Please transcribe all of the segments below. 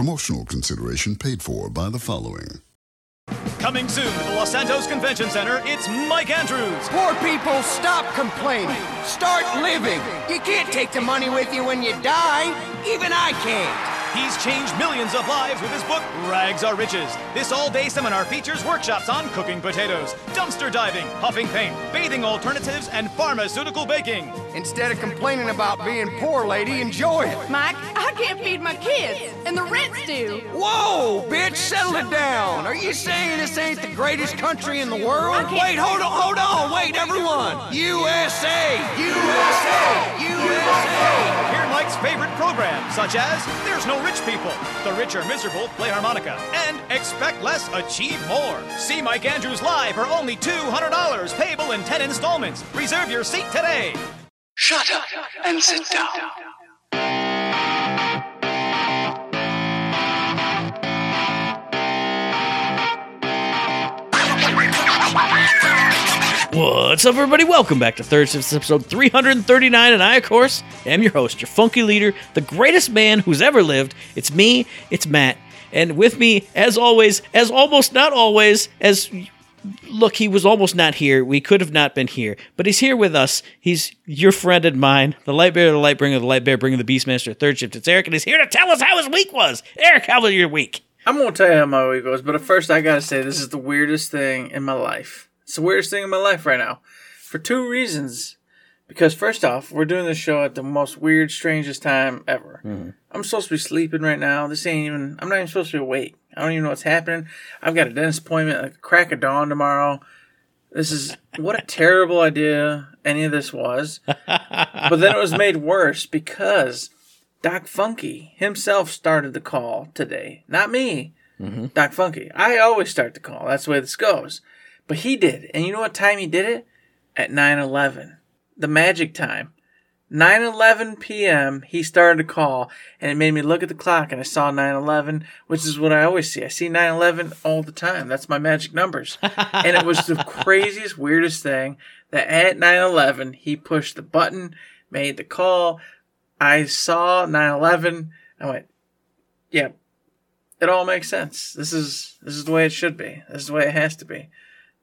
Promotional consideration paid for by the following. Coming soon to the Los Santos Convention Center, it's Mike Andrews. Poor people, stop complaining. Start living. You can't take the money with you when you die. Even I can't. He's changed millions of lives with his book, Rags Are Riches. This all day seminar features workshops on cooking potatoes, dumpster diving, huffing paint, bathing alternatives, and pharmaceutical baking. Instead of complaining about being poor, lady, enjoy it. Mike, I can't feed my kids, and the rent's due. Whoa, bitch, settle it down. Are you saying this ain't the greatest country in the world? Wait, hold on, hold on, wait, everyone. USA, USA, USA. Hear Mike's favorite programs, such as There's No Rich People, The Rich Are Miserable Play Harmonica, and Expect Less, Achieve More. See Mike Andrews live for only $200, payable in 10 installments. Reserve your seat today. Shut up and sit down. What's up, everybody? Welcome back to Third Shift episode 339, and I, of course, am your host, your funky leader, the greatest man who's ever lived. It's me, it's Matt, and with me, as always, as almost not always, as look, he was almost not here. We could have not been here, but he's here with us. He's your friend and mine, the light bearer, the light bringer, the light bearer, bringer, the beastmaster, third shift. It's Eric, and he's here to tell us how his week was. Eric, how was your week? I'm gonna tell you how my week goes, but first I gotta say this is the weirdest thing in my life. It's the weirdest thing in my life right now, for two reasons. Because first off, we're doing this show at the most weird, strangest time ever. Mm-hmm. I'm supposed to be sleeping right now. This ain't even. I'm not even supposed to be awake. I don't even know what's happening. I've got a dentist appointment at the crack of dawn tomorrow. This is what a terrible idea any of this was. but then it was made worse because Doc Funky himself started the call today, not me. Mm-hmm. Doc Funky. I always start the call. That's the way this goes. But he did. And you know what time he did it? At 9 11. The magic time. 9 11 p.m. he started the call, and it made me look at the clock, and I saw 9 11, which is what I always see. I see 9 11 all the time. That's my magic numbers. and it was the craziest, weirdest thing that at 9 11, he pushed the button, made the call. I saw 9 11. I went, yeah, it all makes sense. This is this is the way it should be. This is the way it has to be.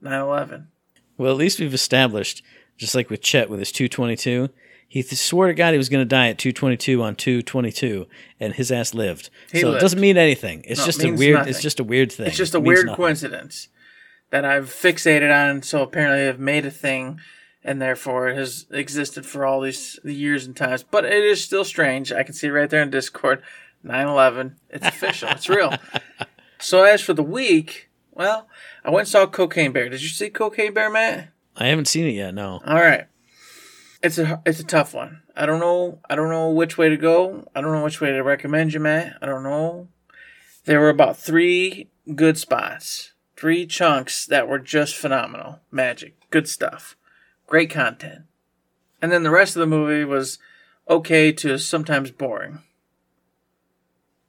9/11. Well, at least we've established, just like with Chet with his 222, he th- swore to God he was going to die at 222 on 222, and his ass lived. He so it doesn't mean anything. It's No, it just a weird. nothing. It's just a weird thing. It's just a It weird coincidence that I've fixated on. So apparently, I've made a thing, and therefore it has existed for all these years and times. But it is still strange. I can see right there in Discord, 9/11. It's official. it's real. So as for the week, well, I went and saw Cocaine Bear. Did you see Cocaine Bear, Matt? I haven't seen it yet. No. All right. It's a it's a tough one. I don't know. I don't know which way to go. I don't know which way to recommend you, Matt. I don't know. There were about three good spots, three chunks that were just phenomenal. Magic, good stuff, great content, and then the rest of the movie was okay to sometimes boring.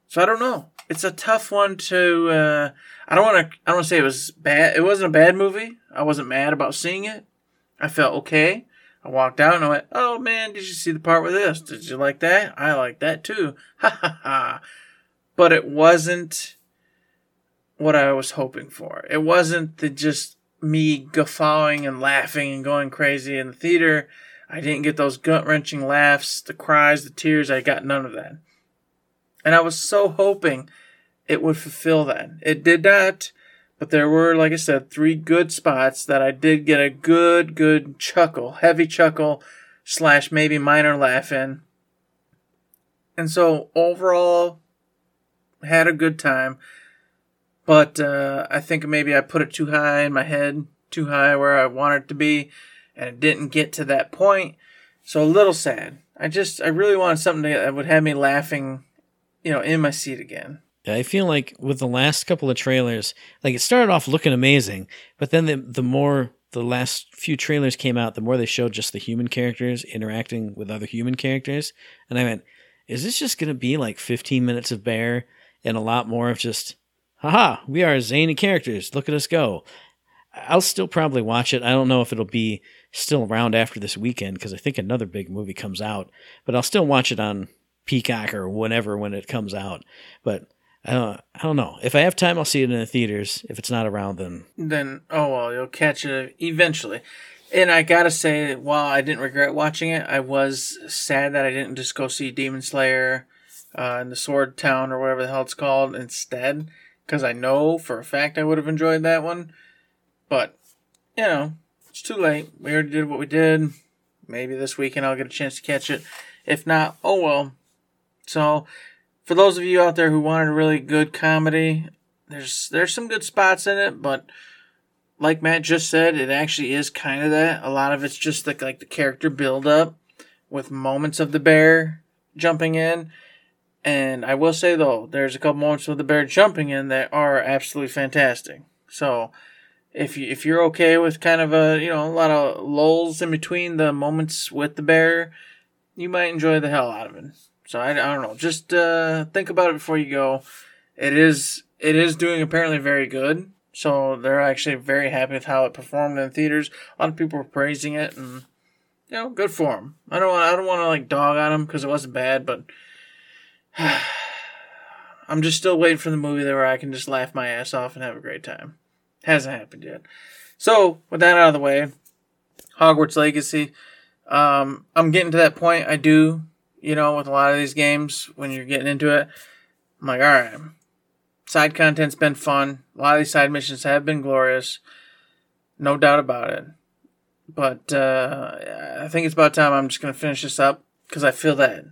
So I don't know. It's a tough one to. Uh, I don't want to. I don't want to say it was bad. It wasn't a bad movie. I wasn't mad about seeing it. I felt okay. I walked out and I went, "Oh man, did you see the part with this? Did you like that? I like that too." Ha ha ha. But it wasn't what I was hoping for. It wasn't the just me guffawing and laughing and going crazy in the theater. I didn't get those gut wrenching laughs, the cries, the tears. I got none of that. And I was so hoping it would fulfill that. It did not, but there were, like I said, three good spots that I did get a good, good chuckle, heavy chuckle, slash maybe minor laugh in. And so overall, had a good time. But uh, I think maybe I put it too high in my head, too high where I wanted it to be, and it didn't get to that point. So a little sad. I just, I really wanted something that would have me laughing, you know, in my seat again. I feel like with the last couple of trailers, like it started off looking amazing, but then the the more the last few trailers came out, the more they showed just the human characters interacting with other human characters, and I went, "Is this just gonna be like 15 minutes of Bear and a lot more of just, haha, we are zany characters. Look at us go." I'll still probably watch it. I don't know if it'll be still around after this weekend because I think another big movie comes out, but I'll still watch it on Peacock or whenever when it comes out. But I don't, I don't know. If I have time, I'll see it in the theaters. If it's not around, then Then oh well, you'll catch it eventually. And I gotta say, while I didn't regret watching it, I was sad that I didn't just go see Demon Slayer uh, in the Sword Town or whatever the hell it's called instead, because I know for a fact I would have enjoyed that one. But you know, it's too late. We already did what we did. Maybe this weekend I'll get a chance to catch it. If not, oh well. So, for those of you out there who wanted a really good comedy, there's there's some good spots in it, but like Matt just said, it actually is kind of that. A lot of it's just like like the character build up with moments of the bear jumping in. And I will say though, there's a couple moments with the bear jumping in that are absolutely fantastic. So if you if you're okay with kind of a you know a lot of lulls in between the moments with the bear, you might enjoy the hell out of it. So I, I don't know. Just uh, think about it before you go. It is it is doing apparently very good. So they're actually very happy with how it performed in theaters. A lot of people were praising it, and you know, good for them. I don't I don't want to like dog on them because it wasn't bad, but I'm just still waiting for the movie there where I can just laugh my ass off and have a great time. Hasn't happened yet. So with that out of the way, Hogwarts Legacy. Um, I'm getting to that point. I do, you know, with a lot of these games when you're getting into it. I'm like, all right, side content's been fun. A lot of these side missions have been glorious, no doubt about it. But uh, I think it's about time I'm just gonna finish this up because I feel that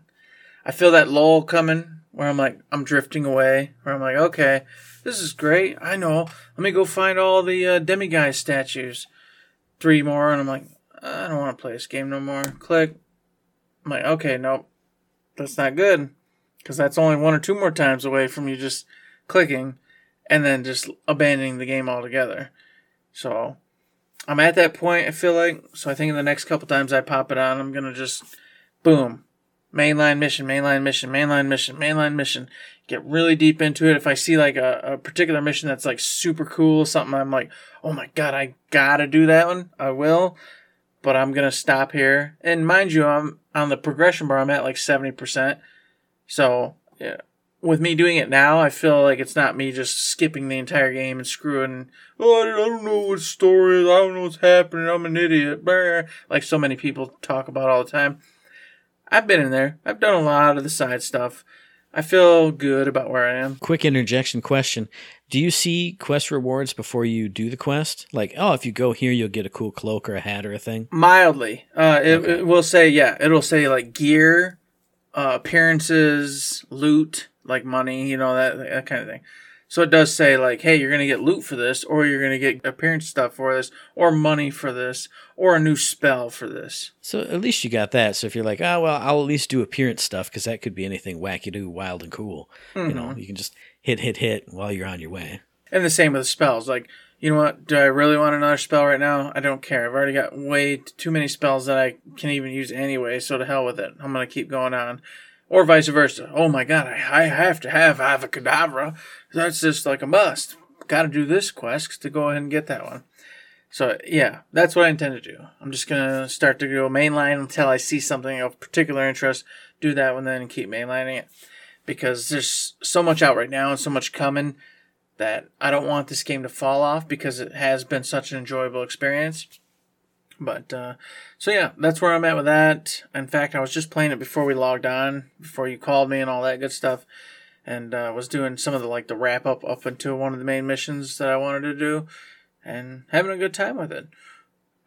I feel that lull coming where I'm like I'm drifting away. Where I'm like, okay, this is great. I know. Let me go find all the uh, demiguise statues. Three more, and I'm like, I don't want to play this game no more. Click. I'm like, okay, nope, that's not good because that's only one or two more times away from you just clicking and then just abandoning the game altogether. So I'm at that point, I feel like. So I think in the next couple times I pop it on, I'm going to just boom. Mainline mission, mainline mission, mainline mission, mainline mission. Get really deep into it. If I see like a, a particular mission that's like super cool, something I'm like, oh my god, I gotta do that one, I will. But I'm gonna stop here. And mind you, I'm on the progression bar, I'm at like 70%. So, yeah, with me doing it now, I feel like it's not me just skipping the entire game and screwing. Oh, I don't know what story is. I don't know what's happening. I'm an idiot. Like so many people talk about all the time. I've been in there. I've done a lot of the side stuff. I feel good about where I am. quick interjection question: Do you see quest rewards before you do the quest? Like, oh, if you go here, you'll get a cool cloak or a hat or a thing. Mildly, uh, it, it will say yeah. It'll say like gear, uh, appearances, loot, like money, you know that that kind of thing. So it does say like, hey, you're gonna get loot for this, or you're gonna get appearance stuff for this, or money for this, or a new spell for this. So at least you got that. So if you're like, oh well, I'll at least do appearance stuff because that could be anything wacky, do wild and cool. You know, mm-hmm. you can just hit, hit, hit while you're on your way. And the same with the spells. Like, you know what? Do I really want another spell right now? I don't care. I've already got way too many spells that I can even use anyway, so to hell with it. I'm going to keep going on. Or vice versa. Oh my god, I, I have to have Avacadabra. That's just like a must. Got to do this quest to go ahead and get that one. So, yeah, that's what I intend to do. I'm just to start to go mainline until I see something of particular interest. Do that one then and keep mainlining it. Because there's so much out right now and so much coming that I don't want this game to fall off because it has been such an enjoyable experience. But uh, so yeah, that's where I'm at with that. In fact, I was just playing it before we logged on, before you called me and all that good stuff, and uh, was doing some of the like the wrap up up into one of the main missions that I wanted to do, and having a good time with it.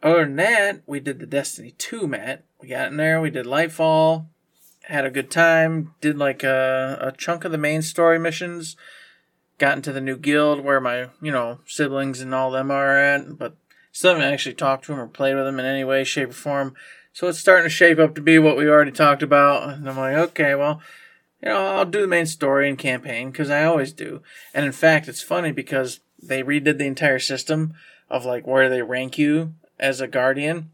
Other than that, we did the Destiny 2, Matt. We got in there, we did Lightfall, had a good time, did like a, a chunk of the main story missions, got into the new guild where my, you know, siblings and all them are at, but still haven't actually talked to them or played with them in any way, shape, or form. So it's starting to shape up to be what we already talked about. And I'm like, okay, well, you know, I'll do the main story and campaign because I always do. And in fact, it's funny because they redid the entire system of like where they rank you as a guardian.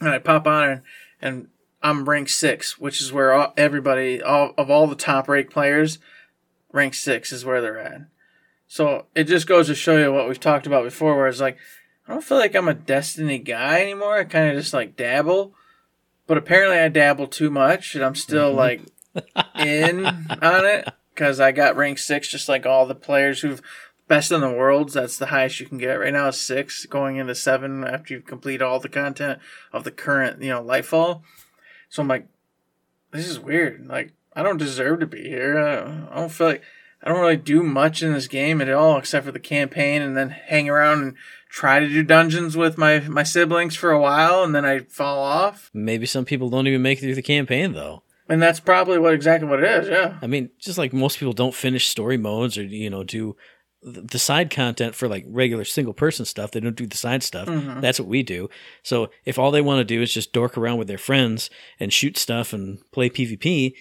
And I pop on and, and I'm rank six, which is where all, everybody, all of all the top rank players, rank six is where they're at. So it just goes to show you what we've talked about before, where it's like, I don't feel like I'm a Destiny guy anymore. I kind of just like dabble, but apparently I dabble too much, and I'm still mm-hmm. like in on it. because I got rank six, just like all the players who've best in the worlds. That's the highest you can get right now is six, going into seven after you complete all the content of the current, you know, Lightfall. So I'm like, this is weird. Like I don't deserve to be here. I don't feel like I don't really do much in this game at all except for the campaign and then hang around and try to do dungeons with my my siblings for a while and then I fall off. Maybe some people don't even make it through the campaign though. And that's probably what exactly what it is, yeah. I mean, just like most people don't finish story modes or you know do the side content for like regular single person stuff. They don't do the side stuff. Mm-hmm. That's what we do. So if all they want to do is just dork around with their friends and shoot stuff and play PvP,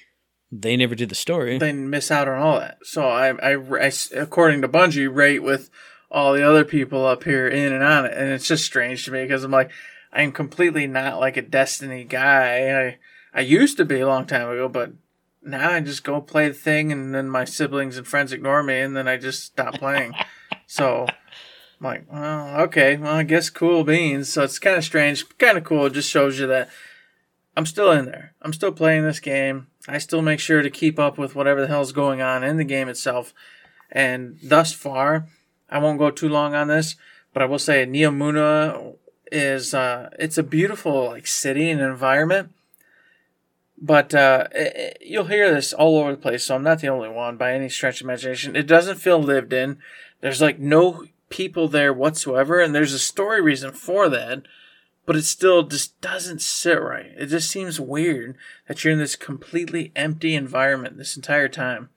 they never did the story. They miss out on all that. So I, I, I according to Bungie, rate with all the other people up here in and on it, and it's just strange to me because I'm like, I'm completely not like a Destiny guy. I I used to be a long time ago, but now I just go play the thing, and then my siblings and friends ignore me, and then I just stop playing. so I'm like, well, okay, well, I guess cool beans. So it's kind of strange, kind of cool. It just shows you that I'm still in there. I'm still playing this game. I still make sure to keep up with whatever the hell's going on in the game itself. And thus far, I won't go too long on this, but I will say Neomuna is uh, it's a beautiful like city and environment but uh, it, you'll hear this all over the place, so I'm not the only one by any stretch of imagination. It doesn't feel lived in. There's like no people there whatsoever, and there's a story reason for that, but it still just doesn't sit right. It just seems weird that you're in this completely empty environment this entire time.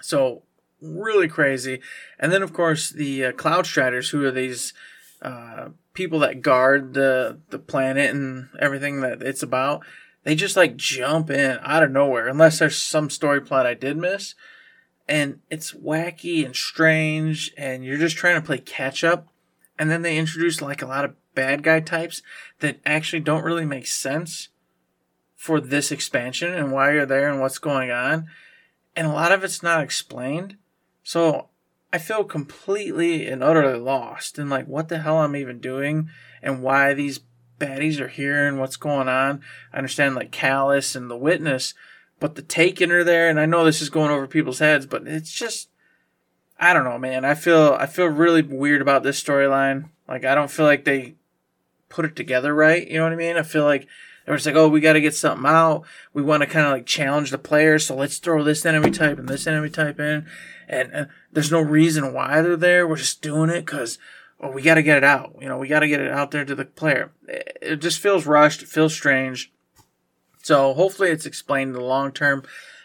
So, really crazy. And then, of course, the uh, Cloud Striders, who are these uh, people that guard the, the planet and everything that it's about they just like jump in out of nowhere, unless there's some story plot I did miss. And it's wacky and strange, and you're just trying to play catch up. And then they introduce like a lot of bad guy types that actually don't really make sense for this expansion and why you're there and what's going on. And a lot of it's not explained. So I feel completely and utterly lost and like what the hell I'm even doing and why these baddies are here and what's going on. I understand like Calus and the Witness, but the Taken are there, and I know this is going over people's heads, but it's just I don't know, man. I feel I feel really weird about this storyline. Like I don't feel like they put it together right. You know what I mean? I feel like they were like, oh, we got to get something out. We want to kind of like challenge the players, so let's throw this enemy type and this enemy type in. And, and there's no reason why they're there. We're just doing it because well, oh, we got to get it out. You know, we got to get it out there to the player. It just feels rushed. It feels strange. So hopefully it's explained in the long term.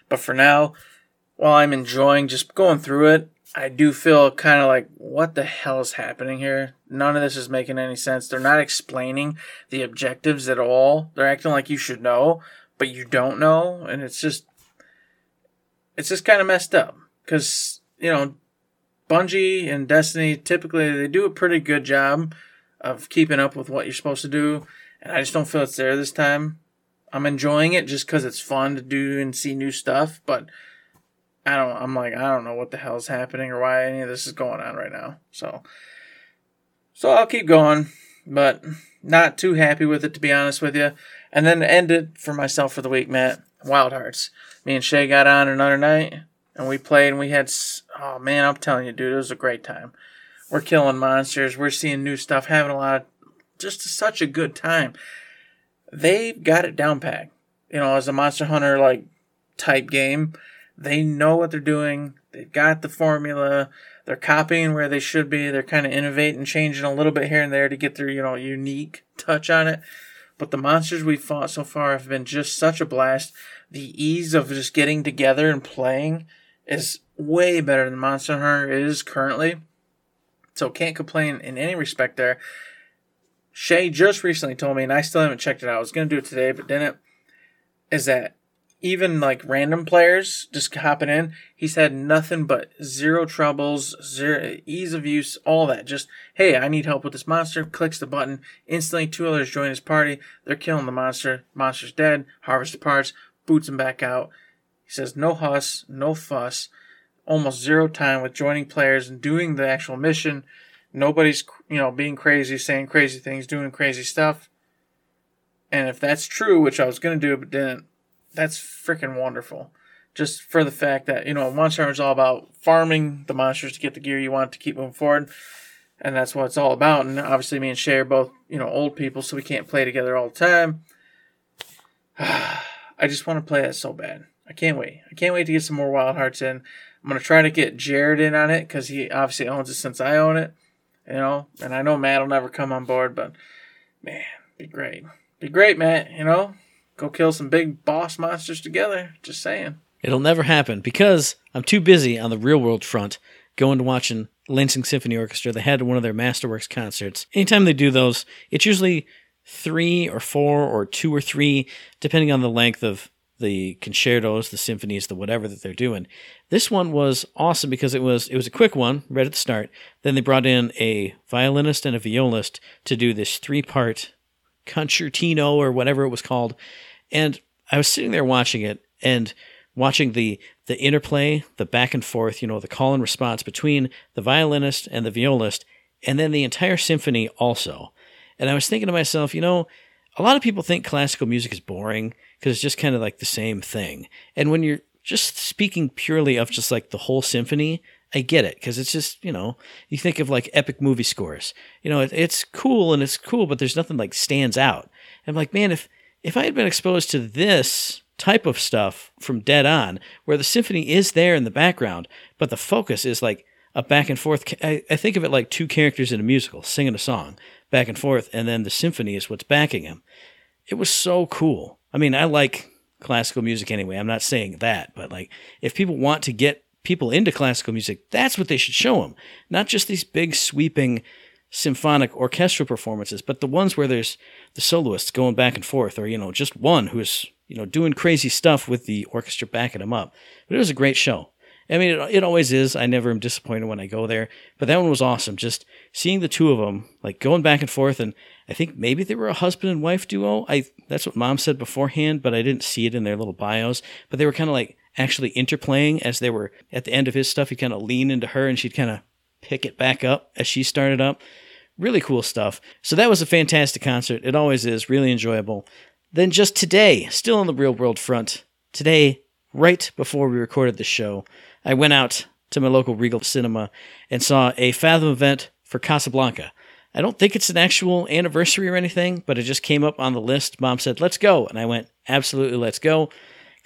But for now, while I'm enjoying just going through it, I do feel kind of like, what the hell is happening here? None of this is making any sense. They're not explaining the objectives at all. They're acting like you should know, but you don't know. And it's just, it's just kind of messed up. Because, you know, Bungie and Destiny typically they do a pretty good job of keeping up with what you're supposed to do, and I just don't feel it's there this time. I'm enjoying it just because it's fun to do and see new stuff, but I don't. I'm like I don't know what the hell is happening or why any of this is going on right now. So, so I'll keep going, but not too happy with it to be honest with you. And then to end it for myself for the week, Matt. Wild Hearts. Me and Shay got on another night and we played and we had oh man i'm telling you dude it was a great time we're killing monsters we're seeing new stuff having a lot of just such a good time they've got it down pat you know as a monster hunter like type game they know what they're doing they've got the formula they're copying where they should be they're kind of innovating changing a little bit here and there to get their you know unique touch on it but the monsters we've fought so far have been just such a blast the ease of just getting together and playing is way better than Monster Hunter is currently. So can't complain in any respect there. Shay just recently told me, and I still haven't checked it out. I was gonna do it today, but didn't. Is that even like random players just hopping in, he's had nothing but zero troubles, zero ease of use, all that. Just hey, I need help with this monster. Clicks the button, instantly two others join his party. They're killing the monster. Monster's dead. Harvest the parts, boots him back out. He says no huss, no fuss, almost zero time with joining players and doing the actual mission. Nobody's, you know, being crazy, saying crazy things, doing crazy stuff. And if that's true, which I was to do but didn't, that's freaking wonderful. just for the fact that you know Monster Hunter is all about farming the monsters to get the gear you want to keep moving forward, and that's what it's all about. And obviously, me and Shay are both you know old people, so we can't play together all the time. I just want to play it so bad. I can't wait. I can't wait to get some more Wild Hearts in. I'm gonna try to get Jared in on it because he obviously owns it since I own it. You know, and I know Matt will never come on board, but man, be great. Be great, Matt. You know, go kill some big boss monsters together. Just saying. It'll never happen because I'm too busy on the real world front going to watching Lansing Symphony Orchestra. They had one of their Masterworks concerts. Anytime they do those, it's usually three or four or two or three, depending on the length of the concertos, the symphonies, the whatever that they're doing. This one was awesome because it was it was a quick one right at the start. Then they brought in a violinist and a violist to do this three part concertino or whatever it was called. And I was sitting there watching it and watching the the interplay, the back and forth, you know, the call and response between the violinist and the violist, and then the entire symphony also. And I was thinking to myself, you know, a lot of people think classical music is boring because it's just kind of like the same thing. And when you're just speaking purely of just like the whole symphony, I get it because it's just you know you think of like epic movie scores. You know, it, it's cool and it's cool, but there's nothing like stands out. I'm like, man, if if I had been exposed to this type of stuff from Dead On, where the symphony is there in the background, but the focus is like a back and forth. I, I think of it like two characters in a musical singing a song back and forth, and then the symphony is what's backing them. It was so cool. I mean, I like classical music anyway. I'm not saying that, but like if people want to get people into classical music, that's what they should show them. Not just these big sweeping symphonic orchestral performances, but the ones where there's the soloists going back and forth, or you know, just one who's you know doing crazy stuff with the orchestra backing him up. But it was a great show. I mean, it, it always is. I never am disappointed when I go there. But that one was awesome. Just seeing the two of them, like going back and forth. And I think maybe they were a husband and wife duo. I That's what mom said beforehand, but I didn't see it in their little bios. But they were kind of like actually interplaying as they were at the end of his stuff. He'd kind of lean into her and she'd kind of pick it back up as she started up. Really cool stuff. So that was a fantastic concert. It always is. Really enjoyable. Then just today, still on the real world front, today, right before we recorded the show, I went out to my local Regal cinema and saw a Fathom event for Casablanca. I don't think it's an actual anniversary or anything, but it just came up on the list. Mom said, let's go. And I went, absolutely, let's go.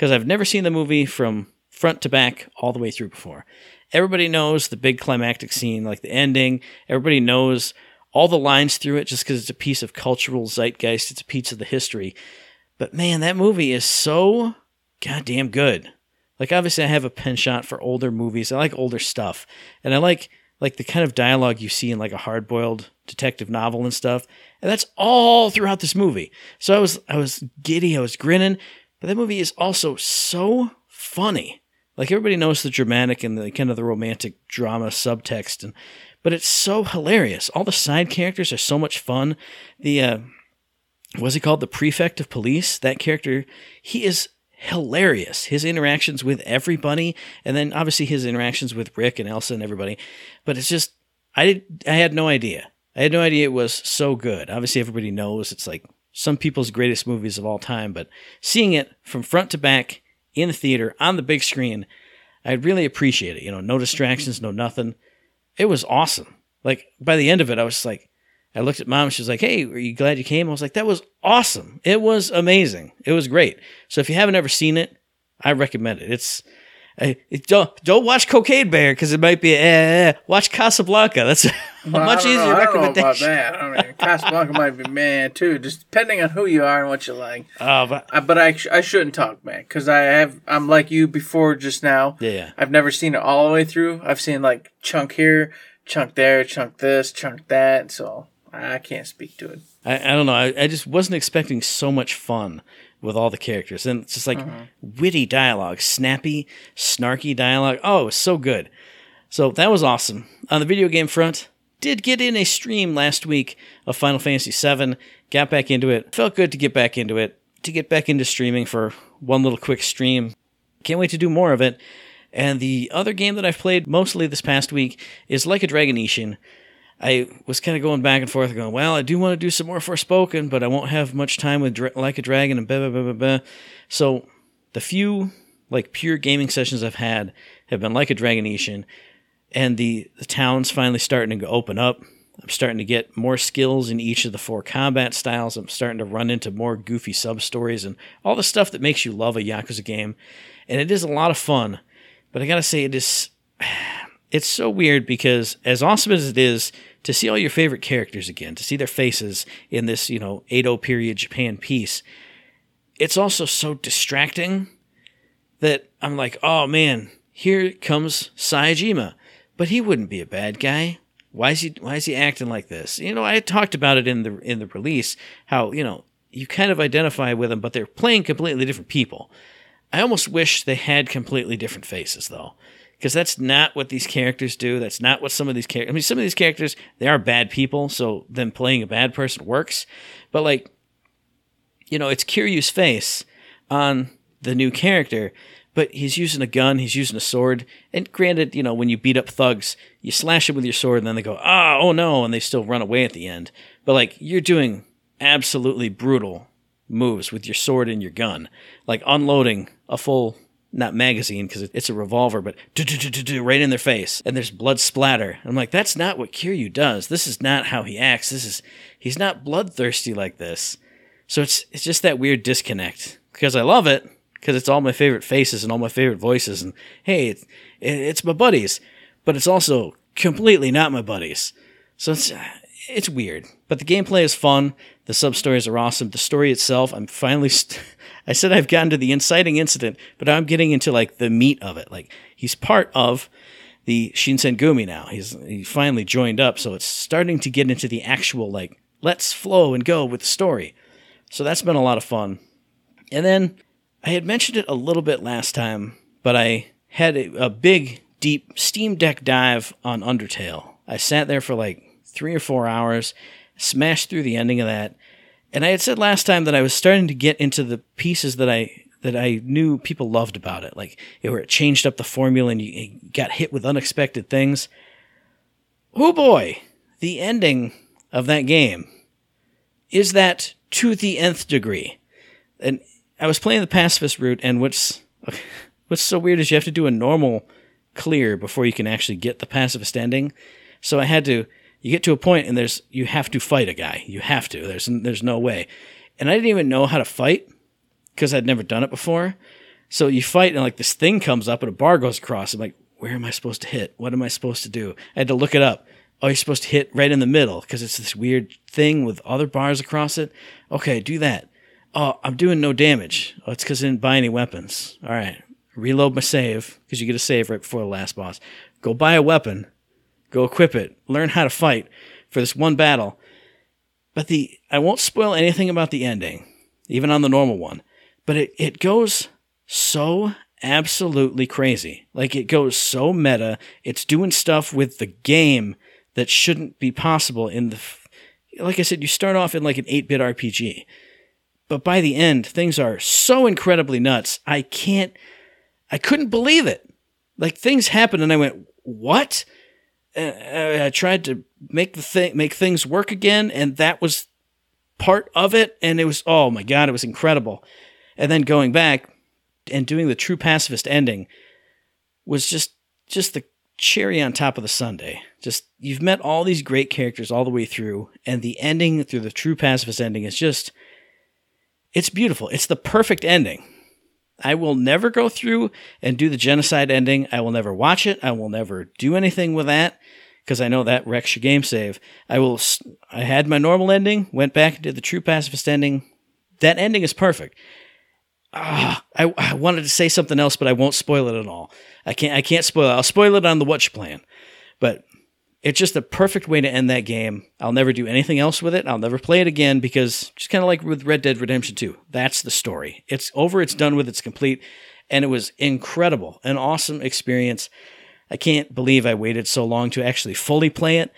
Because I've never seen the movie from front to back all the way through before. Everybody knows the big climactic scene, like the ending. Everybody knows all the lines through it just because it's a piece of cultural zeitgeist. It's a piece of the history. But man, that movie is so goddamn good. Like obviously I have a penchant for older movies. I like older stuff. And I like like the kind of dialogue you see in like a hard-boiled detective novel and stuff. And that's all throughout this movie. So I was I was giddy, I was grinning, but that movie is also so funny. Like everybody knows the dramatic and the kind of the romantic drama subtext and but it's so hilarious. All the side characters are so much fun. The uh what's he called? The prefect of police. That character, he is hilarious. His interactions with everybody, and then obviously his interactions with Rick and Elsa and everybody. But it's just, I did, I had no idea. I had no idea it was so good. Obviously, everybody knows it's like some people's greatest movies of all time, but seeing it from front to back in the theater on the big screen, I really appreciate it. You know, no distractions, no nothing. It was awesome. Like by the end of it, I was like, I looked at mom. She was like, "Hey, are you glad you came?" I was like, "That was awesome. It was amazing. It was great." So if you haven't ever seen it, I recommend it. It's uh, it, don't don't watch Cocaine Bear because it might be. Uh, watch Casablanca. That's a Well, much easier know, I don't know about that. I mean, Casablanca might be man too, just depending on who you are and what you like. Oh, but I, but I, I shouldn't talk, man, because I have I'm like you before just now. Yeah. I've never seen it all the way through. I've seen like chunk here, chunk there, chunk this, chunk that. So I can't speak to it. I, I don't know. I, I just wasn't expecting so much fun with all the characters. And it's just like mm-hmm. witty dialogue, snappy, snarky dialogue. Oh, it was so good. So that was awesome. On the video game front, did get in a stream last week of Final Fantasy VII. Got back into it. Felt good to get back into it. To get back into streaming for one little quick stream. Can't wait to do more of it. And the other game that I've played mostly this past week is Like a Dragon Ishin. I was kind of going back and forth, going, well, I do want to do some more Forspoken, but I won't have much time with Like a Dragon and blah, blah, blah, blah, blah. So the few like pure gaming sessions I've had have been like a Dragon and the the town's finally starting to open up. I'm starting to get more skills in each of the four combat styles. I'm starting to run into more goofy sub stories and all the stuff that makes you love a Yakuza game. And it is a lot of fun. But I gotta say, it is it's so weird because as awesome as it is to see all your favorite characters again, to see their faces in this, you know, Edo period Japan piece, it's also so distracting that I'm like, oh man, here comes Saejima. But he wouldn't be a bad guy. Why is he why is he acting like this? You know, I talked about it in the in the release, how, you know, you kind of identify with them, but they're playing completely different people. I almost wish they had completely different faces though because that's not what these characters do. That's not what some of these characters. I mean, some of these characters they are bad people, so them playing a bad person works. But like, you know, it's Kiryu's face on the new character, but he's using a gun, he's using a sword. And granted, you know, when you beat up thugs, you slash them with your sword, and then they go, ah, oh no, and they still run away at the end. But like, you're doing absolutely brutal moves with your sword and your gun, like unloading a full not magazine because it's a revolver, but right in their face, and there's blood splatter. I'm like, that's not what Kiryu does. This is not how he acts. This is he's not bloodthirsty like this. So it's it's just that weird disconnect because I love it because it's all my favorite faces and all my favorite voices, and hey, it's, it's my buddies, but it's also completely not my buddies. So it's uh, it's weird, but the gameplay is fun. The sub stories are awesome. The story itself, I'm finally. St- I said I've gotten to the inciting incident, but I'm getting into like the meat of it. Like he's part of the Shinsengumi now. He's he finally joined up, so it's starting to get into the actual like let's flow and go with the story. So that's been a lot of fun. And then I had mentioned it a little bit last time, but I had a, a big deep Steam Deck dive on Undertale. I sat there for like three or four hours, smashed through the ending of that, and I had said last time that I was starting to get into the pieces that I that I knew people loved about it, like it, where it changed up the formula and you got hit with unexpected things. Oh boy, the ending of that game is that to the nth degree. And I was playing the pacifist route, and what's what's so weird is you have to do a normal clear before you can actually get the pacifist ending. So I had to you get to a point and there's you have to fight a guy. You have to. There's there's no way. And I didn't even know how to fight because I'd never done it before. So you fight and like this thing comes up and a bar goes across. I'm like, where am I supposed to hit? What am I supposed to do? I had to look it up. Oh, you're supposed to hit right in the middle because it's this weird thing with other bars across it. Okay, do that. Oh, I'm doing no damage. Oh, it's because I didn't buy any weapons. All right, reload my save because you get a save right before the last boss. Go buy a weapon Go equip it. Learn how to fight for this one battle. But the I won't spoil anything about the ending, even on the normal one. But it, it goes so absolutely crazy. Like it goes so meta. It's doing stuff with the game that shouldn't be possible in the like I said, you start off in like an 8 bit RPG. But by the end, things are so incredibly nuts. I can't, I couldn't believe it. Like things happened and I went, what? Uh, I tried to make the thing make things work again, and that was part of it. And it was oh my god, it was incredible. And then going back and doing the true pacifist ending was just just the cherry on top of the sundae. Just you've met all these great characters all the way through, and the ending through the true pacifist ending is just it's beautiful. It's the perfect ending. I will never go through and do the genocide ending. I will never watch it. I will never do anything with that because I know that wrecks your game save. I will. I had my normal ending, went back and did the true pacifist ending. That ending is perfect. Ah, I, I wanted to say something else, but I won't spoil it at all. I can't. I can't spoil it. I'll spoil it on the watch plan, but it's just a perfect way to end that game. I'll never do anything else with it. I'll never play it again because just kind of like with Red Dead Redemption 2, that's the story. It's over, it's done with, it's complete. And it was incredible, an awesome experience. I can't believe I waited so long to actually fully play it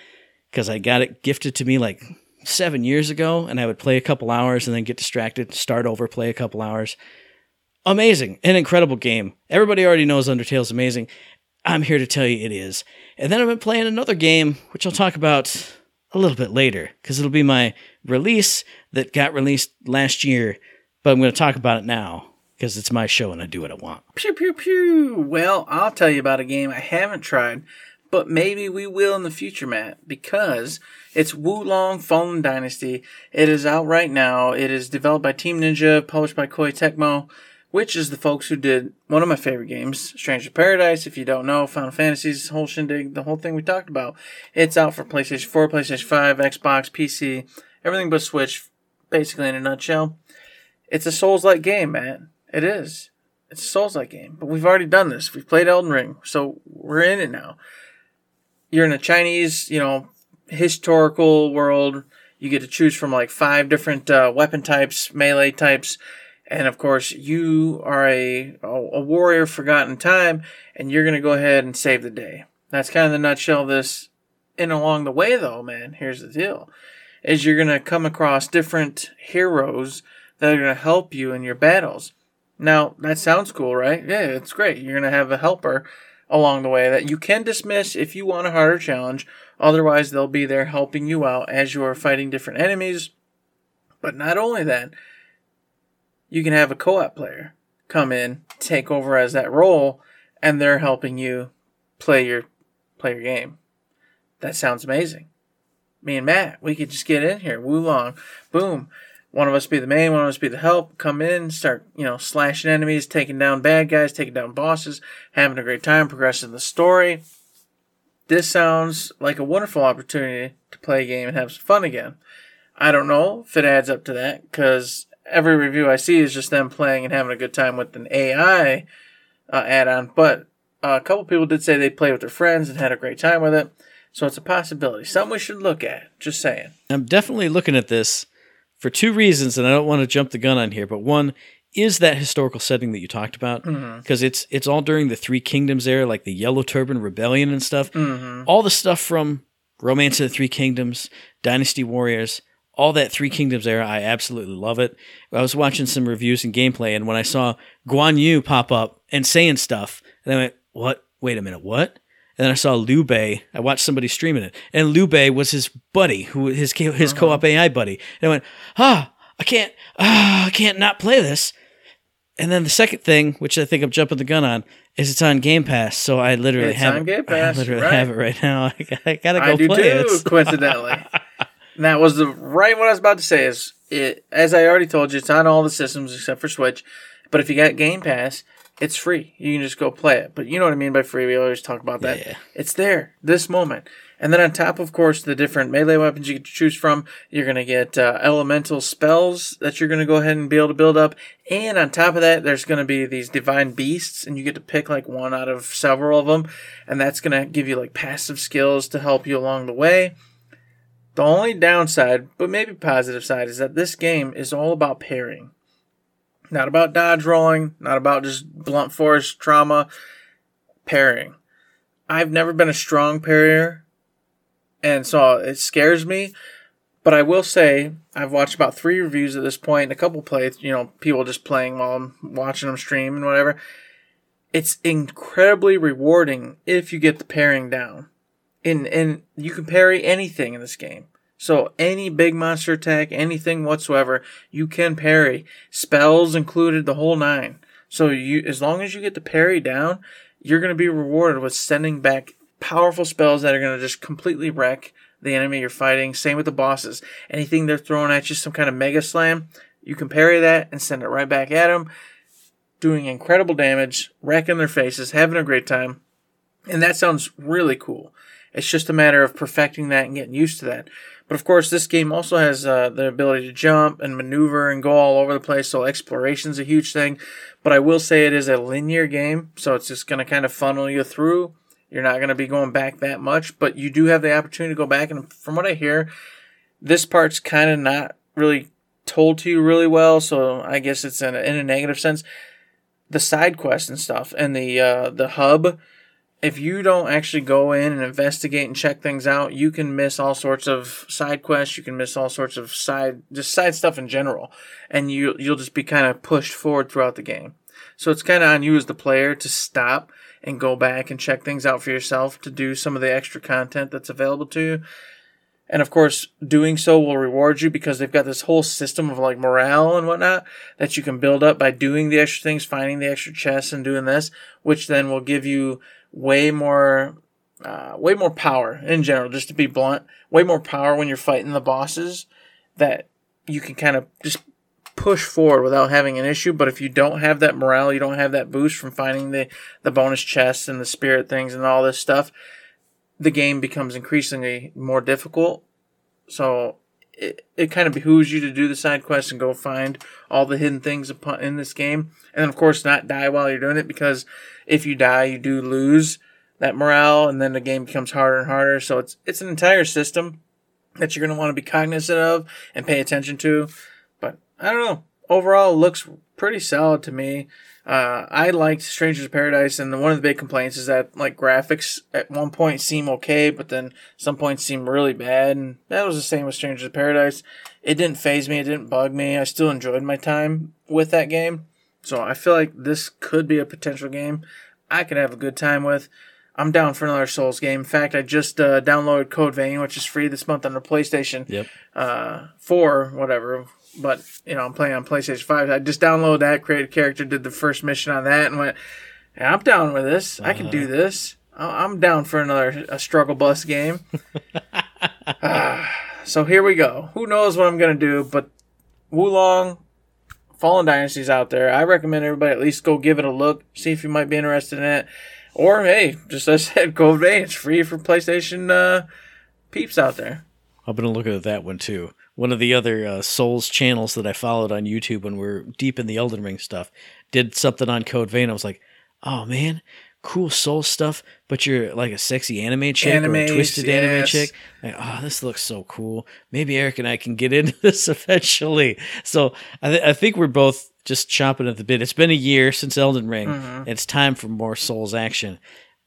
because I got it gifted to me like seven years ago and I would play a couple hours and then get distracted, start over, play a couple hours. Amazing, an incredible game. Everybody already knows Undertale's amazing. I'm here to tell you it is. And then I've been playing another game, which I'll talk about a little bit later, because it'll be my release that got released last year, but I'm going to talk about it now. because it's my show and I do what I want. Pew pew pew. Well, I'll tell you about a game I haven't tried, but maybe we will in the future, Matt, because it's Wo Long Fallen Dynasty. It is out right now. It is developed by Team Ninja, published by Koei Tecmo, which is the folks who did one of my favorite games, Stranger Paradise. If you don't know, Final Fantasy's whole shindig, the whole thing we talked about. It's out for PlayStation 4, PlayStation 5, Xbox, PC, everything but Switch, basically in a nutshell. It's a Souls-like game, man. It is. It's a Souls-like game, but we've already done this. We've played Elden Ring, so we're in it now. You're in a Chinese, you know, historical world. You get to choose from like five different uh, weapon types, melee types, and of course you are a a warrior forgotten time, and you're gonna go ahead and save the day. That's kind of the nutshell of this. And along the way, though, man, here's the deal: is you're gonna come across different heroes that are gonna help you in your battles. Now that sounds cool, right? Yeah, it's great. You're gonna have a helper along the way that you can dismiss if you want a harder challenge. Otherwise, they'll be there helping you out as you are fighting different enemies. But not only that, you can have a co-op player come in, take over as that role, and they're helping you play your play your game. That sounds amazing. Me and Matt, we could just get in here, Wo Long, boom. One of us be the main, one of us be the help, come in, start, you know, slashing enemies, taking down bad guys, taking down bosses, having a great time, progressing the story. This sounds like a wonderful opportunity to play a game and have some fun again. I don't know if it adds up to that, because every review I see is just them playing and having a good time with an AI uh, add-on. But uh, a couple people did say they played with their friends and had a great time with it. So it's a possibility. Something we should look at. Just saying. I'm definitely looking at this for two reasons, and I don't want to jump the gun on here, but one is that historical setting that you talked about because it's it's all during the Three Kingdoms era, like the Yellow Turban Rebellion and stuff. All the stuff from Romance of the Three Kingdoms, Dynasty Warriors, all that Three Kingdoms era, I absolutely love it. I was watching some reviews and gameplay, and when I saw Guan Yu pop up and saying stuff, and I went, "What? Wait a minute, what?" And then I saw Liu Bei. I watched somebody streaming it, and Liu Bei was his buddy, who his his co-op AI buddy. And I went, "Ah, I can't, ah, I can't not play this." And then the second thing, which I think I'm jumping the gun on, is it's on Game Pass. So I literally It's have on it. Game Pass, I literally right. have it right now. I gotta, go I do play too, it. It's- coincidentally. that was the right what I was about to say is it as I already told you, it's on all the systems except for Switch. But if you got Game Pass, it's free. You can just go play it. But you know what I mean by free. We always talk about that. Yeah. It's there this moment. And then on top, of course, the different melee weapons you get to choose from, you're going to get uh, elemental spells that you're going to go ahead and be able to build up. And on top of that, there's going to be these divine beasts, and you get to pick like one out of several of them. And that's going to give you like passive skills to help you along the way. The only downside, but maybe positive side, is that this game is all about parrying. Not about dodge rolling, not about just blunt force trauma, parrying. I've never been a strong parrier, and so it scares me. But I will say, I've watched about three reviews at this point, and a couple plays, you know, people just playing while I'm watching them stream and whatever. It's incredibly rewarding if you get the parrying down. And, and you can parry anything in this game. So any big monster attack, anything whatsoever, you can parry. Spells included, the whole nine. So you, as long as you get the parry down, you're going to be rewarded with sending back powerful spells that are going to just completely wreck the enemy you're fighting. Same with the bosses. Anything they're throwing at you, some kind of mega slam, you can parry that and send it right back at them, doing incredible damage, wrecking their faces, having a great time. And that sounds really cool. It's just a matter of perfecting that and getting used to that. But of course, this game also has uh, the ability to jump and maneuver and go all over the place, so exploration's a huge thing. But I will say it is a linear game, so it's just going to kind of funnel you through. You're not going to be going back that much, but you do have the opportunity to go back. And from what I hear, this part's kind of not really told to you really well, so I guess it's in a, in a negative sense. The side quests and stuff, and the uh, the hub if you don't actually go in and investigate and check things out, you can miss all sorts of side quests. You can miss all sorts of side, just side stuff in general, and you you'll just be kind of pushed forward throughout the game. So it's kind of on you as the player to stop and go back and check things out for yourself to do some of the extra content that's available to you. And of course, doing so will reward you because they've got this whole system of like morale and whatnot that you can build up by doing the extra things, finding the extra chests and doing this, which then will give you way more, uh, way more power in general, just to be blunt, way more power when you're fighting the bosses that you can kind of just push forward without having an issue. But if you don't have that morale, you don't have that boost from finding the, the bonus chests and the spirit things and all this stuff, the game becomes increasingly more difficult. So it, it kind of behooves you to do the side quests and go find all the hidden things in this game. And of course, not die while you're doing it because if you die, you do lose that morale and then the game becomes harder and harder. So it's, it's an entire system that you're going to want to be cognizant of and pay attention to. But I don't know. Overall, looks pretty solid to me. Uh, I liked Strangers of Paradise, and one of the big complaints is that like graphics at one point seem okay, but then some points seem really bad. And that was the same with Strangers of Paradise. It didn't phase me. It didn't bug me. I still enjoyed my time with that game. So I feel like this could be a potential game I could have a good time with. I'm down for another Souls game. In fact, I just uh, downloaded Code Vein, which is free this month on the PlayStation Yep. uh, 4, whatever. But, you know, I'm playing on PlayStation 5. I just downloaded that, created a character, did the first mission on that, and went, yeah, I'm down with this. I can do this. I- I'm down for another a struggle bus game. Ah, so here we go. Who knows what I'm going to do, but Wo Long, Fallen Dynasty's out there. I recommend everybody at least go give it a look, see if you might be interested in it. Or, hey, just as I said, Code Vein, it's free for PlayStation uh, peeps out there. I'm gonna look at that one too. One of the other uh, Souls channels that I followed on YouTube when we are deep in the Elden Ring stuff did something on Code Vein. I was like, oh man, cool Soul stuff, but you're like a sexy anime chick or a Animes, twisted anime chick. Like, oh, this looks so cool. Maybe Eric and I can get into this eventually. So I, th- I think we're both just chomping at the bit. It's been a year since Elden Ring. Mm-hmm. It's time for more Souls action,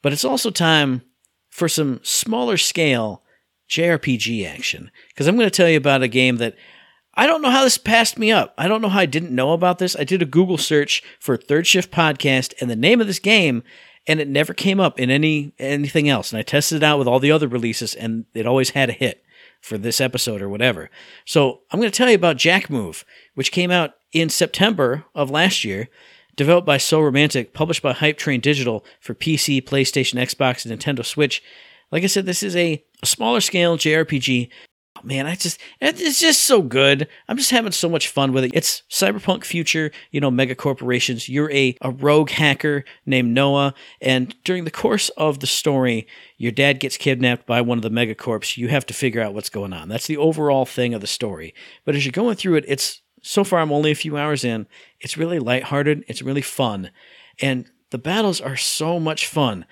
but it's also time for some smaller scale JRPG action. Because I'm going to tell you about a game that I don't know how this passed me up. I don't know how I didn't know about this. I did a Google search for Third Shift Podcast and the name of this game, and it never came up in any anything else. And I tested it out with all the other releases, and it always had a hit for this episode or whatever. So I'm going to tell you about Jack Move, which came out in September of last year. Developed by So Romantic, published by Hype Train Digital for PC, PlayStation, Xbox, and Nintendo Switch. Like I said, this is a, a smaller scale JRPG. Oh, man, I just it's just so good. I'm just having so much fun with it. It's cyberpunk future, you know, mega corporations. You're a, a rogue hacker named Noah, and during the course of the story, your dad gets kidnapped by one of the megacorps. You have to figure out what's going on. That's the overall thing of the story. But as you're going through it, it's so far I'm only a few hours in. It's really lighthearted. It's really fun, and the battles are so much fun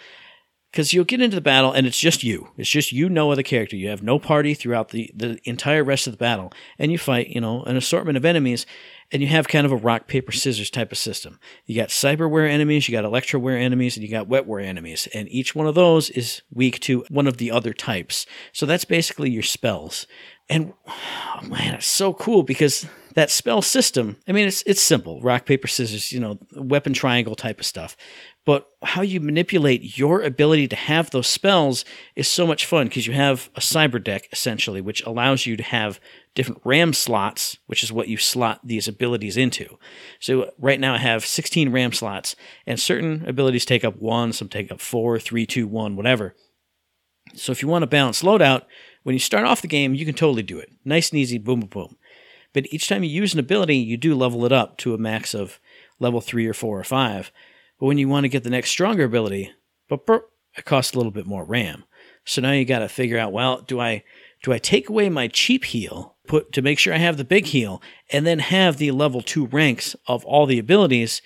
because you'll get into the battle and it's just you. It's just you, no other character. You have no party throughout the, the entire rest of the battle, and you fight, you know, an assortment of enemies, and you have kind of a rock paper scissors type of system. You got cyberware enemies, you got electroware enemies, and you got wetware enemies, and each one of those is weak to one of the other types. So that's basically your spells. And oh man, it's so cool because that spell system, I mean, it's it's simple rock, paper, scissors, you know, weapon triangle type of stuff. But how you manipulate your ability to have those spells is so much fun because you have a cyber deck essentially, which allows you to have different RAM slots, which is what you slot these abilities into. So right now I have 16 RAM slots, and certain abilities take up one, some take up four, three, two, one, whatever. So if you want to balance loadout, when you start off the game, you can totally do it. Nice and easy, boom, boom, boom. But each time you use an ability, you do level it up to a max of level three or four or five. But when you want to get the next stronger ability, but it costs a little bit more RAM. So now you got to figure out, well, do I do I take away my cheap heal, put to make sure I have the big heal, and then have the level two ranks of all the abilities,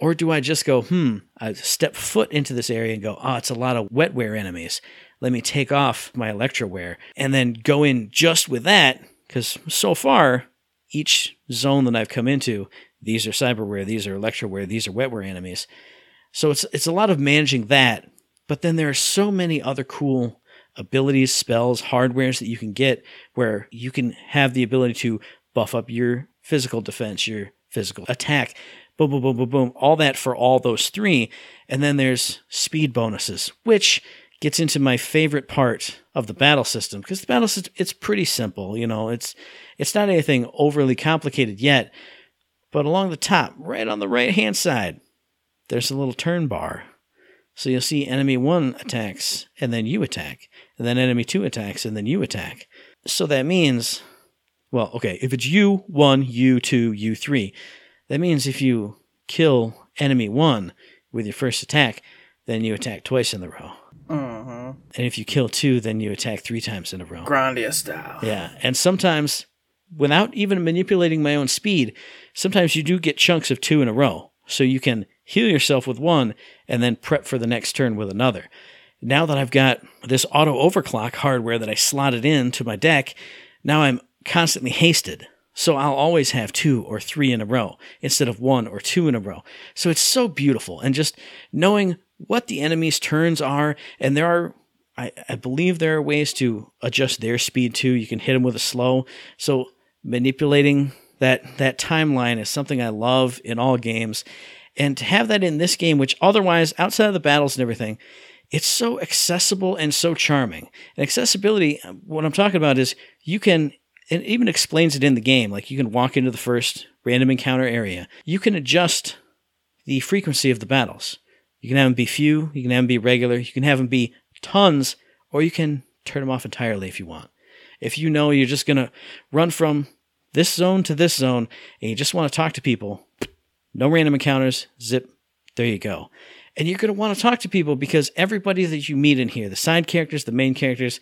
or do I just go, hmm, I step foot into this area and go, oh, it's a lot of wetware enemies. Let me take off my electroware and then go in just with that, because so far, each zone that I've come into, these are cyberware, these are electroware, these are wetware enemies. So it's it's a lot of managing that, but then there are so many other cool abilities, spells, hardwares that you can get where you can have the ability to buff up your physical defense, your physical attack, boom, boom, boom, boom, boom, all that for all those three. And then there's speed bonuses, which gets into my favorite part of the battle system because the battle system it's pretty simple. You know, it's it's not anything overly complicated yet, but along the top, right on the right hand side, there's a little turn bar. So you'll see enemy one attacks and then you attack, and then enemy two attacks and then you attack. So that means, well, okay, if it's you one, you two, you three, that means if you kill enemy one with your first attack, then you attack twice in the row. Mm-hmm. And if you kill two, then you attack three times in a row. Grandia style. Yeah, and sometimes, without even manipulating my own speed, sometimes you do get chunks of two in a row. So you can heal yourself with one and then prep for the next turn with another. Now that I've got this auto overclock hardware that I slotted into my deck, now I'm constantly hasted. So I'll always have two or three in a row instead of one or two in a row. So it's so beautiful. And just knowing what the enemy's turns are, and there are I, I believe there are ways to adjust their speed too. You can hit them with a slow. So manipulating that that timeline is something I love in all games. And to have that in this game, which otherwise outside of the battles and everything, it's so accessible and so charming. And accessibility, what I'm talking about is you can it even explains it in the game. Like you can walk into the first random encounter area. You can adjust the frequency of the battles. You can have them be few, you can have them be regular, you can have them be tons, or you can turn them off entirely if you want. If you know you're just going to run from this zone to this zone and you just want to talk to people, no random encounters, zip, there you go. And you're going to want to talk to people because everybody that you meet in here, the side characters, the main characters,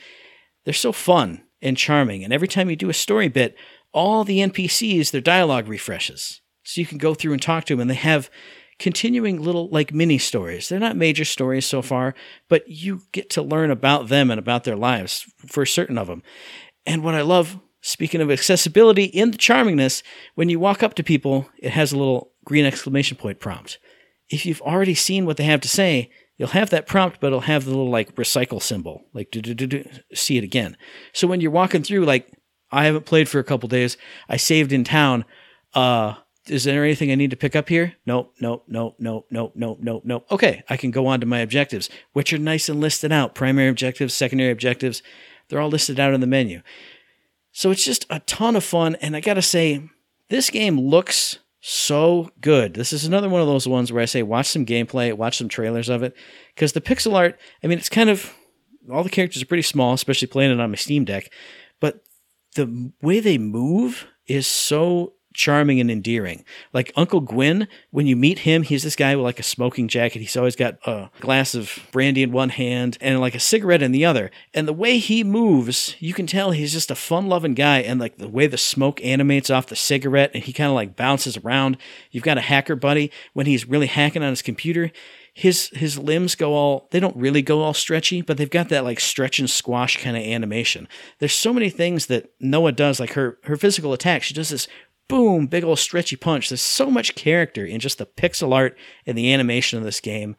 they're so fun and charming. And every time you do a story bit, all the NPCs, their dialogue refreshes. So you can go through and talk to them, and they have continuing little like mini stories. They're not major stories so far, but you get to learn about them and about their lives for certain of them. And what I love, speaking of accessibility in the charmingness, when you walk up to people, it has a little green exclamation point prompt. If you've already seen what they have to say, you'll have that prompt, but it'll have the little like recycle symbol, like do do do do, see it again. So when you're walking through, like I haven't played for a couple days, I saved in town. Uh, is there anything I need to pick up here? Nope, nope, nope, nope, nope, nope, nope, nope. Okay, I can go on to my objectives, which are nice and listed out. Primary objectives, secondary objectives, they're all listed out in the menu. So it's just a ton of fun, and I gotta say, this game looks so good. This is another one of those ones where I say watch some gameplay, watch some trailers of it, because the pixel art, I mean, it's kind of all the characters are pretty small, especially playing it on my Steam Deck, but the way they move is so charming and endearing. Like Uncle Gwyn, when you meet him, he's this guy with like a smoking jacket. He's always got a glass of brandy in one hand and like a cigarette in the other. And the way he moves, you can tell he's just a fun loving guy. And like the way the smoke animates off the cigarette and he kind of like bounces around. You've got a hacker buddy when he's really hacking on his computer. His his limbs go all they don't really go all stretchy, but they've got that like stretch and squash kind of animation. There's so many things that Noah does, like her her physical attack. She does this boom, big old stretchy punch. There's so much character in just the pixel art and the animation of this game.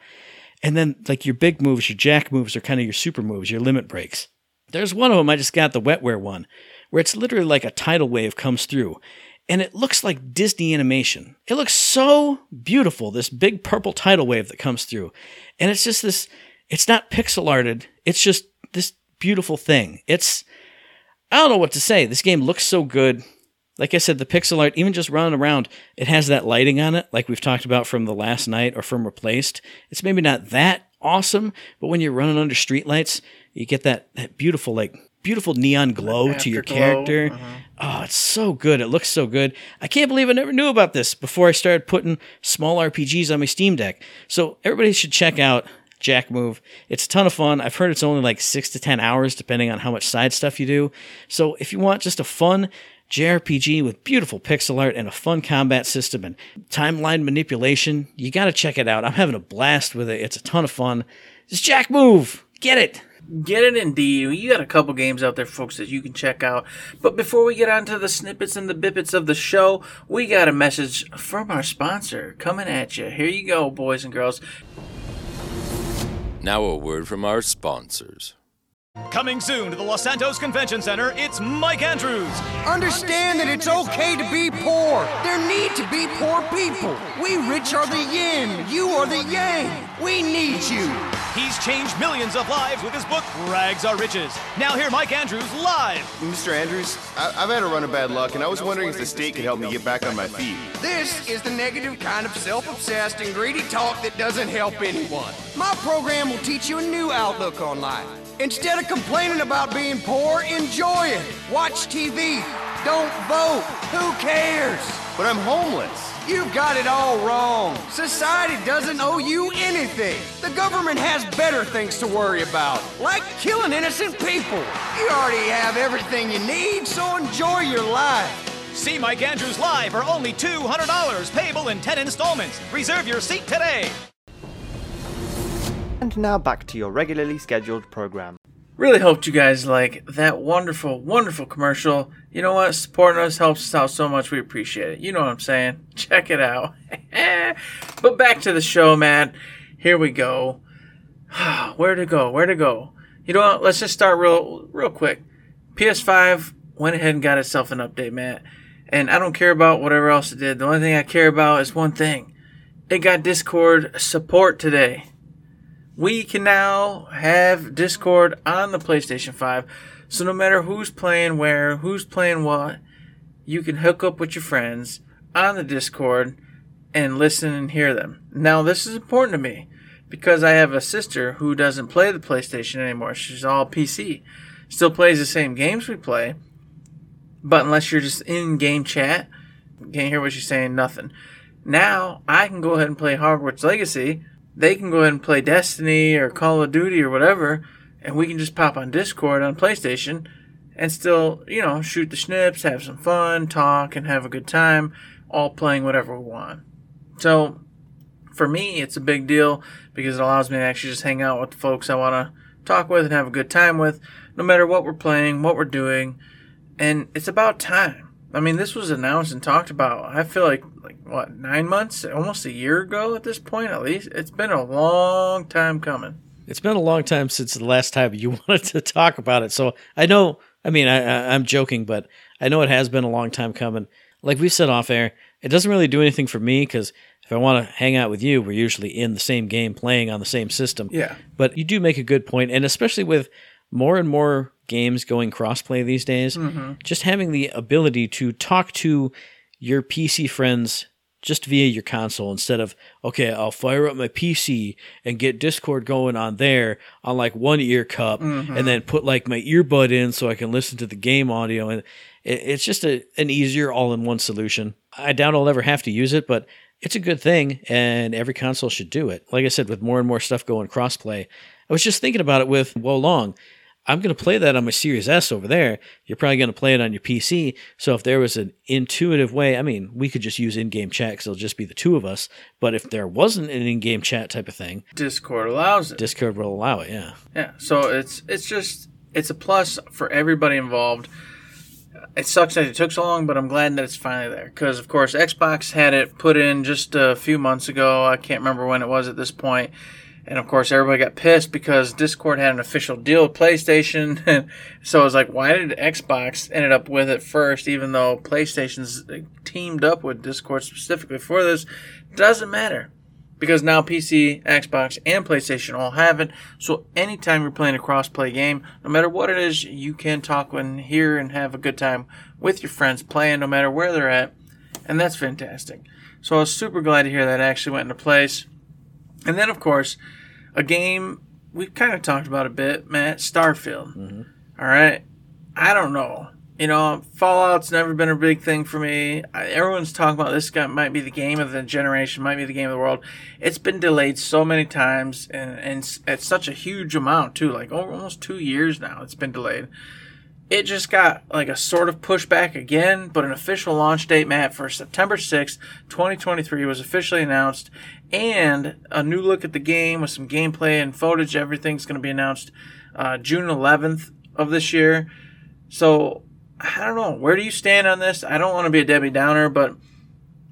And then, like your big moves, your jack moves are kind of your super moves, your limit breaks. There's one of them, I just got the wetware one, where it's literally like a tidal wave comes through. And it looks like Disney animation. It looks so beautiful, this big purple tidal wave that comes through. And it's just this, it's not pixel arted, it's just this beautiful thing. It's, I don't know what to say. This game looks so good like I said, the pixel art, even just running around, it has that lighting on it, like we've talked about from the last night or from Replaced. It's maybe not that awesome, but when you're running under streetlights, you get that, that beautiful, like, beautiful neon glow to your character. uh-huh. Oh, it's so good. It looks so good. I can't believe I never knew about this before I started putting small RPGs on my Steam Deck. So everybody should check out Jack Move. It's a ton of fun. I've heard it's only like six to 10 hours, depending on how much side stuff you do. So if you want just a fun JRPG with beautiful pixel art and a fun combat system and timeline manipulation, you got to check it out. I'm having a blast with it. It's a ton of fun. It's Jack Move. Get it. Get it indeed. You got a couple games out there, folks, that you can check out. But before we get on to the snippets and the bippets of the show, we got a message from our sponsor coming at you. Here you go, boys and girls. Now, a word from our sponsors. Coming soon to the Los Santos Convention Center, it's Mike Andrews. Understand that it's okay to be poor. There need to be poor people. We rich are the yin, you are the yang. We need you. He's changed millions of lives with his book, Rags Are Riches. Now, hear Mike Andrews live. Mr. Andrews, I- I've had a run of bad luck, and I was wondering if the state could help me get back on my feet. This is the negative kind of self obsessed and greedy talk that doesn't help anyone. My program will teach you a new outlook on life. Instead of complaining about being poor, enjoy it. Watch TV. Don't vote. Who cares? But I'm homeless. You've got it all wrong. Society doesn't owe you anything. The government has better things to worry about, like killing innocent people. You already have everything you need, so enjoy your life. See Mike Andrews live for only $200, payable in 10 installments. Reserve your seat today. And now back to your regularly scheduled program. Really hoped you guys like that wonderful, wonderful commercial. You know what? Supporting us helps us out so much. We appreciate it. You know what I'm saying? Check it out. but back to the show, Matt. Here we go. Where to go? Where to go? You know what? Let's just start real, real quick. PS5 went ahead and got itself an update, Matt. And I don't care about whatever else it did. The only thing I care about is one thing. It got Discord support today we can now have Discord on the PlayStation 5. So no matter who's playing where, who's playing what, you can hook up with your friends on the Discord and listen and hear them. Now, this is important to me because I have a sister who doesn't play the PlayStation anymore. She's all PC. Still plays the same games we play, but unless you're just in game chat, can't hear what she's saying, nothing. Now, I can go ahead and play Hogwarts Legacy they can go ahead and play Destiny or Call of Duty or whatever, and we can just pop on Discord on PlayStation and still, you know, shoot the snips, have some fun, talk, and have a good time, all playing whatever we want. So, for me, it's a big deal because it allows me to actually just hang out with the folks I want to talk with and have a good time with, no matter what we're playing, what we're doing, and it's about time. I mean, this was announced and talked about. I feel like like what nine months, almost a year ago at this point. At least it's been a long time coming. It's been a long time since the last time you wanted to talk about it. So I know. I mean, I, I'm joking, but I know it has been a long time coming. Like we said off air, it doesn't really do anything for me because if I want to hang out with you, we're usually in the same game, playing on the same system. Yeah. But you do make a good point, and especially with more and more games going crossplay these days, Mhm. just having the ability to talk to your PC friends just via your console instead of okay, I'll fire up my PC and get Discord going on there on like one ear cup Mhm. and then put like my earbud in so I can listen to the game audio and it, it's just a an easier all-in-one solution. I doubt I'll ever have to use it, but it's a good thing and every console should do it. Like I said, with more and more stuff going crossplay, I was just thinking about it with Wo Long. I'm going to play that on my Series S over there. You're probably going to play it on your PC. So if there was an intuitive way, I mean, we could just use in-game chat because it'll just be the two of us. But if there wasn't an in-game chat type of thing, Discord allows it. Discord will allow it. Yeah. Yeah, so it's it's just it's a plus for everybody involved. It sucks that it took so long, but I'm glad that it's finally there. Because of course, Xbox had it put in just a few months ago. I can't remember when it was at this point. And of course, everybody got pissed because Discord had an official deal with PlayStation. So it was like, why did Xbox ended up with it first, even though PlayStation's teamed up with Discord specifically for this? Doesn't matter because now PC, Xbox, and PlayStation all have it. So anytime you're playing a cross-play game, no matter what it is, you can talk and hear and have a good time with your friends playing, no matter where they're at, and that's fantastic. So I was super glad to hear that actually went into place. And then, of course, a game we've kind of talked about a bit, Matt, Starfield. Mm-hmm. All right, I don't know. You know, Fallout's never been a big thing for me. I, everyone's talking about this guy might be the game of the generation, might be the game of the world. It's been delayed so many times, and, and at such a huge amount too, like almost two years now. It's been delayed. It just got like a sort of pushback again, but an official launch date, Matt, for September sixth, 2023 was officially announced, and a new look at the game with some gameplay and footage. Everything's going to be announced uh, June 11th of this year. So I don't know. Where do you stand on this? I don't want to be a Debbie Downer, but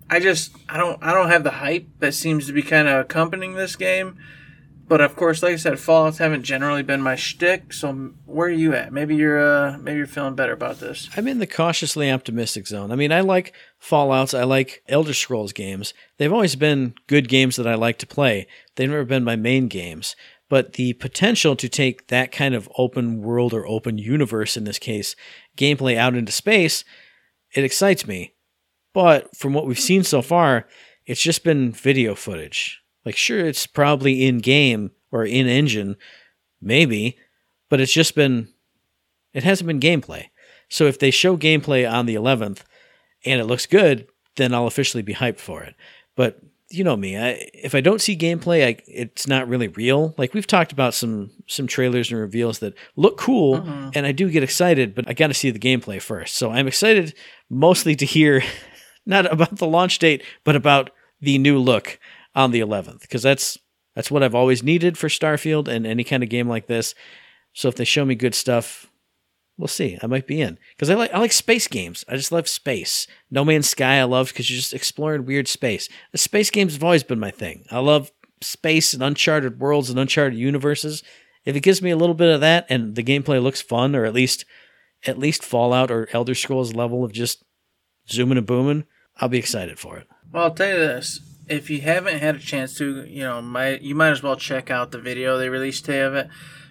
I just I don't I don't have the hype that seems to be kind of accompanying this game. But of course, like I said, Fallout's haven't generally been my shtick. So where are you at? Maybe you're uh maybe you're feeling better about this. I'm in the cautiously optimistic zone. I mean, I like Fallouts. I like Elder Scrolls games. They've always been good games that I like to play. They've never been my main games. but the potential to take that kind of open world or open universe in this case gameplay out into space, it excites me. But from what we've seen so far, it's just been video footage. Like, sure, it's probably in game or in engine, maybe, but it's just been, it hasn't been gameplay. So if they show gameplay on the 11th and it looks good, then I'll officially be hyped for it. But you know me, I, if I don't see gameplay, I, it's not really real. Like we've talked about some some trailers and reveals that look cool, Mhm. and I do get excited, but I got to see the gameplay first. So I'm excited mostly to hear not about the launch date, but about the new look on the 11th, because that's that's what I've always needed for Starfield and any kind of game like this. So if they show me good stuff, we'll see. I might be in because I like I like space games. I just love space. No Man's Sky I love because you're just exploring weird space. The space games have always been my thing. I love space and uncharted worlds and uncharted universes. If it gives me a little bit of that and the gameplay looks fun, or at least at least Fallout or Elder Scrolls level of just zooming and booming, I'll be excited for it. Well, I'll tell you this: if you haven't had a chance to, you know, might you might as well check out the video they released today of it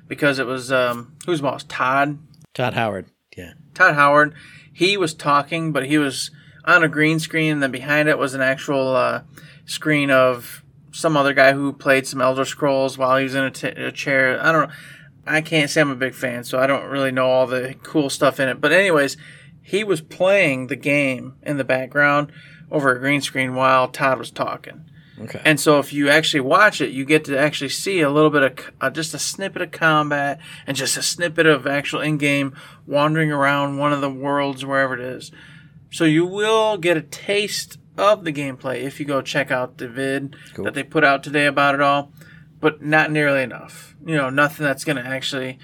because it was um who's boss Todd Todd Howard, yeah. Todd Howard. He was talking, but he was on a green screen, and then behind it was an actual uh, screen of some other guy who played some Elder Scrolls while he was in a, t- a chair. I don't know. I can't say I'm a big fan, so I don't really know all the cool stuff in it. But anyways, he was playing the game in the background over a green screen while Todd was talking. Okay. And so if you actually watch it, you get to actually see a little bit of uh, just a snippet of combat and just a snippet of actual in-game wandering around one of the worlds wherever it is. So you will get a taste of the gameplay if you go check out the vid Cool. that they put out today about it all, but not nearly enough. You know, nothing that's going to actually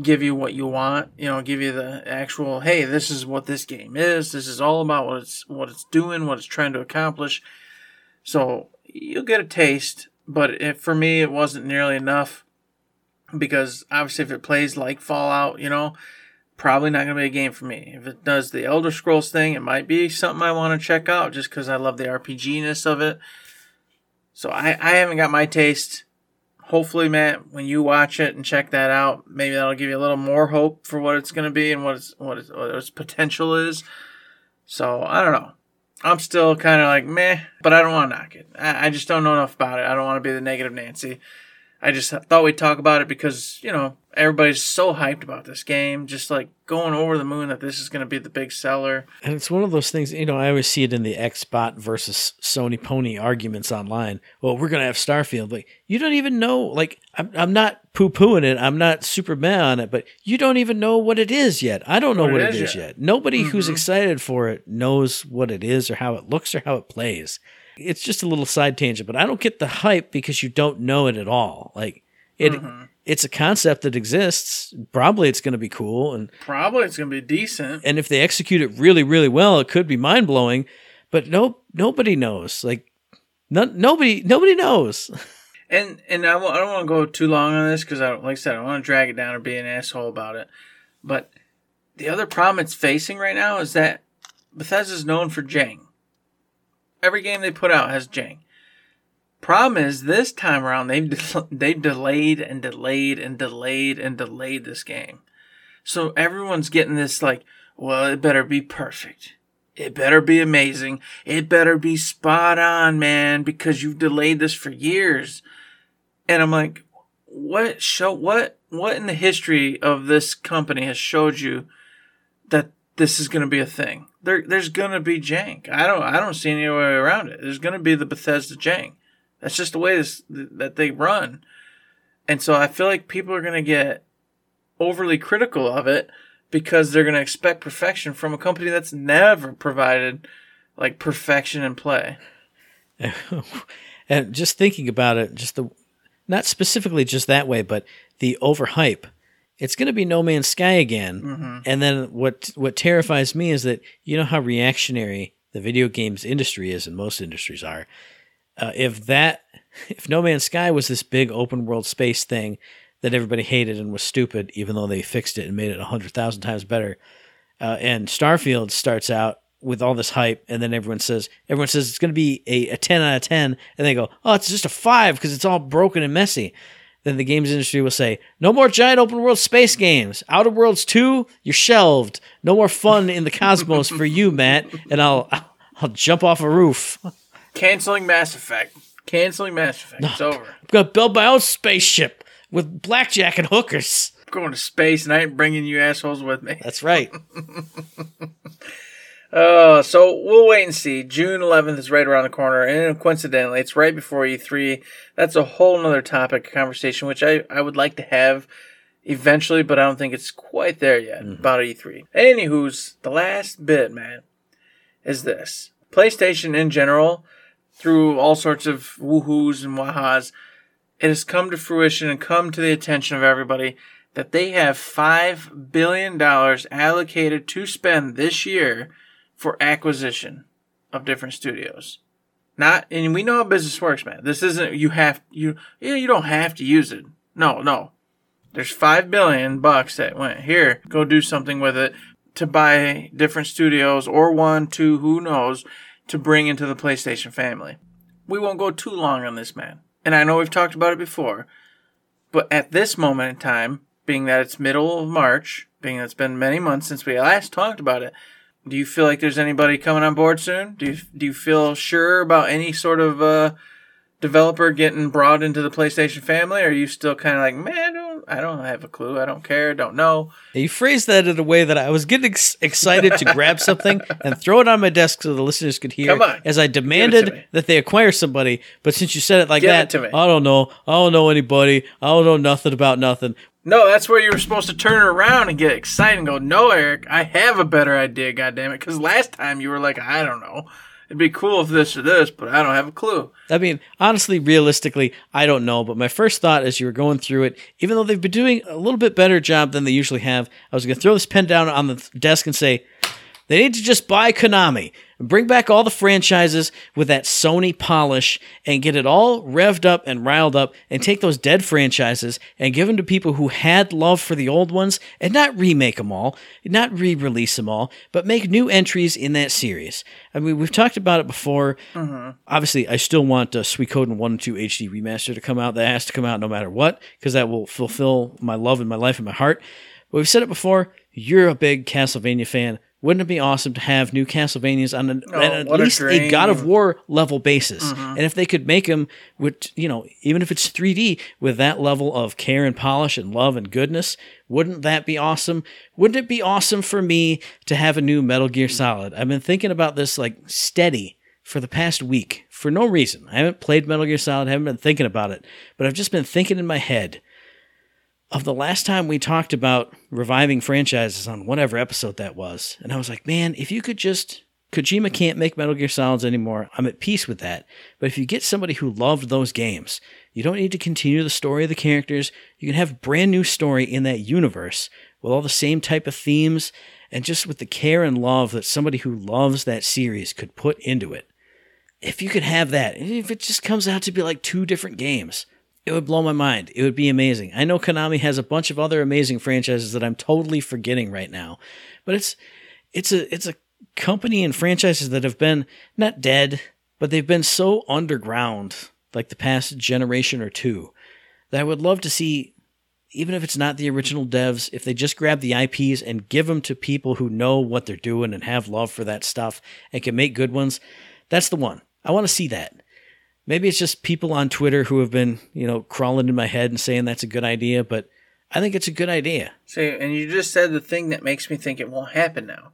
give you what you want, you know, give you the actual, hey, this is what this game is. This is all about what it's what it's doing, what it's trying to accomplish. So you'll get a taste, but it, for me, it wasn't nearly enough because obviously, if it plays like Fallout, you know, probably not going to be a game for me. If it does the Elder Scrolls thing, it might be something I want to check out just because I love the RPG ness of it. So I, I haven't got my taste. Hopefully, Matt, when you watch it and check that out, maybe that'll give you a little more hope for what it's going to be and what its what its, what its potential is. So I don't know. I'm still kind of like meh, but I don't want to knock it. I, I just don't know enough about it. I don't want to be the negative Nancy. I just thought we'd talk about it because you know everybody's so hyped about this game, just like going over the moon that this is going to be the big seller. And it's one of those things, you know, I always see it in the Xbot versus Sony Pony arguments online. Well, we're going to have Starfield. Like, you don't even know, like, I'm, I'm not poo pooing it. I'm not super mad on it, but you don't even know what it is yet. I don't know what, it is yet. Nobody who's Mhm. excited for it knows what it is or how it looks or how it plays. It's just a little side tangent, but I don't get the hype because you don't know it at all. Like, it. It's a concept that exists. Probably it's going to be cool, and Probably it's going to be decent. and if they execute it really really well it could be mind blowing but no nobody knows like no, nobody nobody knows And and I, don't want to go too long on this because I like I said I don't want to drag it down or be an asshole about it. But the other problem it's facing right now is that Bethesda's known for jank. Every game they put out has jank. Problem is this time around they've de- they've delayed and delayed and delayed and delayed this game. So everyone's getting this like, well, it better be perfect. It better be amazing. It better be spot on, man, because you've delayed this for years. And I'm like, what show what what in the history of this company has showed you that this is going to be a thing? There there's going to be jank. I don't I don't see any way around it. There's going to be the Bethesda jank. That's just the way this, that they run. And so I feel like people are going to get overly critical of it because they're going to expect perfection from a company that's never provided like perfection in play. and just thinking about it just the not specifically just that way but the overhype it's going to be no man's sky again Mhm. and then what what terrifies me is that you know how reactionary the video games industry is and most industries are uh, if that if no man's sky was this big open world space thing that everybody hated and was stupid even though they fixed it and made it a hundred thousand times better uh, and starfield starts out with all this hype and then everyone says everyone says it's going to be a, a 10 out of 10 and they go oh it's just a 5 because it's all broken and messy then the games industry will say, no more giant open world space games. Outer Worlds 2, you're shelved. No more fun in the cosmos for you, Matt. And I'll I'll jump off a roof. Canceling Mass Effect. Canceling Mass Effect. It's over. I'm gonna build my own spaceship with blackjack and hookers. I'm going to space and I ain't bringing you assholes with me. That's right. Uh, so we'll wait and see. June 11th is right around the corner, and coincidentally, it's right before E3. That's a whole nother topic of conversation, which I, I would like to have eventually, but I don't think it's quite there yet about E3. Anywho's, the last bit, man, is this. PlayStation in general, through all sorts of woohoos and wahas, it has come to fruition and come to the attention of everybody that they have $5 billion allocated to spend this year for acquisition of different studios. Not, and we know how business works, man. This isn't, you have, you, you you don't have to use it. No, no. There's five billion bucks that went here. Go do something with it to buy different studios or one, two, who knows, to bring into the PlayStation family. We won't go too long on this, man. And I know we've talked about it before, but at this moment in time, being that it's middle of March, being that it's been many months since we last talked about it, do you feel like there's anybody coming on board soon? Do you do you feel sure about any sort of uh, developer getting brought into the PlayStation family? Or are you still kind of like, man, I don't, have a clue. I don't care. Don't know. You phrased that in a way that I was getting ex- excited to grab something and throw it on my desk so the listeners could hear Come on. as I it demanded that they acquire somebody. But since you said it like Give it that, to me. I don't know. I don't know anybody. I don't know nothing about nothing. No, that's where you were supposed to turn it around and get excited and go, no, Eric, I have a better idea. goddammit. Because last time you were like, I don't know. It'd be cool if this or this, but I don't have a clue. I mean, honestly, realistically, I don't know. But my first thought as you were going through it, even though they've been doing a little bit better job than they usually have, I was going to throw this pen down on the desk and say, they need to just buy Konami and bring back all the franchises with that Sony polish and get it all revved up and riled up and take those dead franchises and give them to people who had love for the old ones and not remake them all, not re release them all, but make new entries in that series. I mean, we've talked about it before. Obviously, I still want uh, Suikoden 1 and 2 HD remaster to come out. That has to come out no matter what because that will fulfill my love and my life and my heart. But we've said it before. You're a big Castlevania fan. Wouldn't it be awesome to have new Castlevanias on an, Oh, at what a least a. God of War level basis? Mhm. And if they could make them with, you know, even if it's 3D with that level of care and polish and love and goodness, wouldn't that be awesome? Wouldn't it be awesome for me to have a new Metal Gear Solid? I've been thinking about this like steady for the past week for no reason. I haven't played Metal Gear Solid, haven't been thinking about it, but I've just been thinking in my head of the last time we talked about reviving franchises on whatever episode that was. And I was like, man, if you could just. Kojima can't make Metal Gear Solids anymore. I'm at peace with that. But if you get somebody who loved those games, you don't need to continue the story of the characters. You can have brand new story in that universe with all the same type of themes and just with the care and love that somebody who loves that series could put into it. If you could have that, if it just comes out to be like two different games, it would blow my mind. It would be amazing. I know Konami has a bunch of other amazing franchises that I'm totally forgetting right now, but it's it's a it's a company and franchises that have been not dead, but they've been so underground like the past generation or two that I would love to see even if it's not the original devs, if they just grab the IPs and give them to people who know what they're doing and have love for that stuff and can make good ones, that's the one. I want to see that. Maybe it's just people on Twitter who have been, you know, crawling in my head and saying that's a good idea, but I think it's a good idea. See, and you just said the thing that makes me think it won't happen now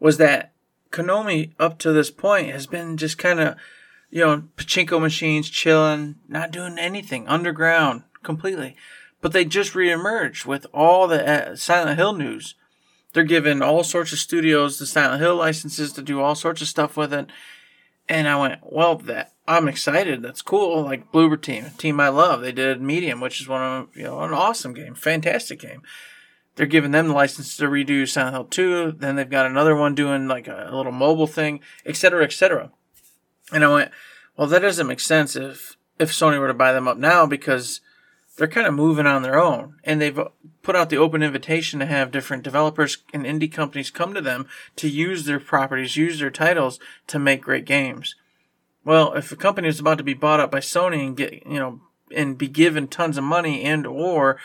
was that Konami up to this point has been just kind of, you know, pachinko machines chilling, not doing anything underground completely. But they just reemerged with all the uh, Silent Hill news. They're giving all sorts of studios the Silent Hill licenses to do all sorts of stuff with it. And I went, well, that I'm excited. That's cool. Like Bloober Team, a team I love. They did Medium, which is one of you know an awesome game, fantastic game. They're giving them the license to redo Silent Hill 2. Then they've got another one doing like a, a little mobile thing, etc., etc. And I went, well, that doesn't make sense if if Sony were to buy them up now because they're kind of moving on their own, and they've uh, put out the open invitation to have different developers and indie companies come to them to use their properties, use their titles to make great games. Well, if a company is about to be bought up by Sony and get, you know, and be given tons of money and or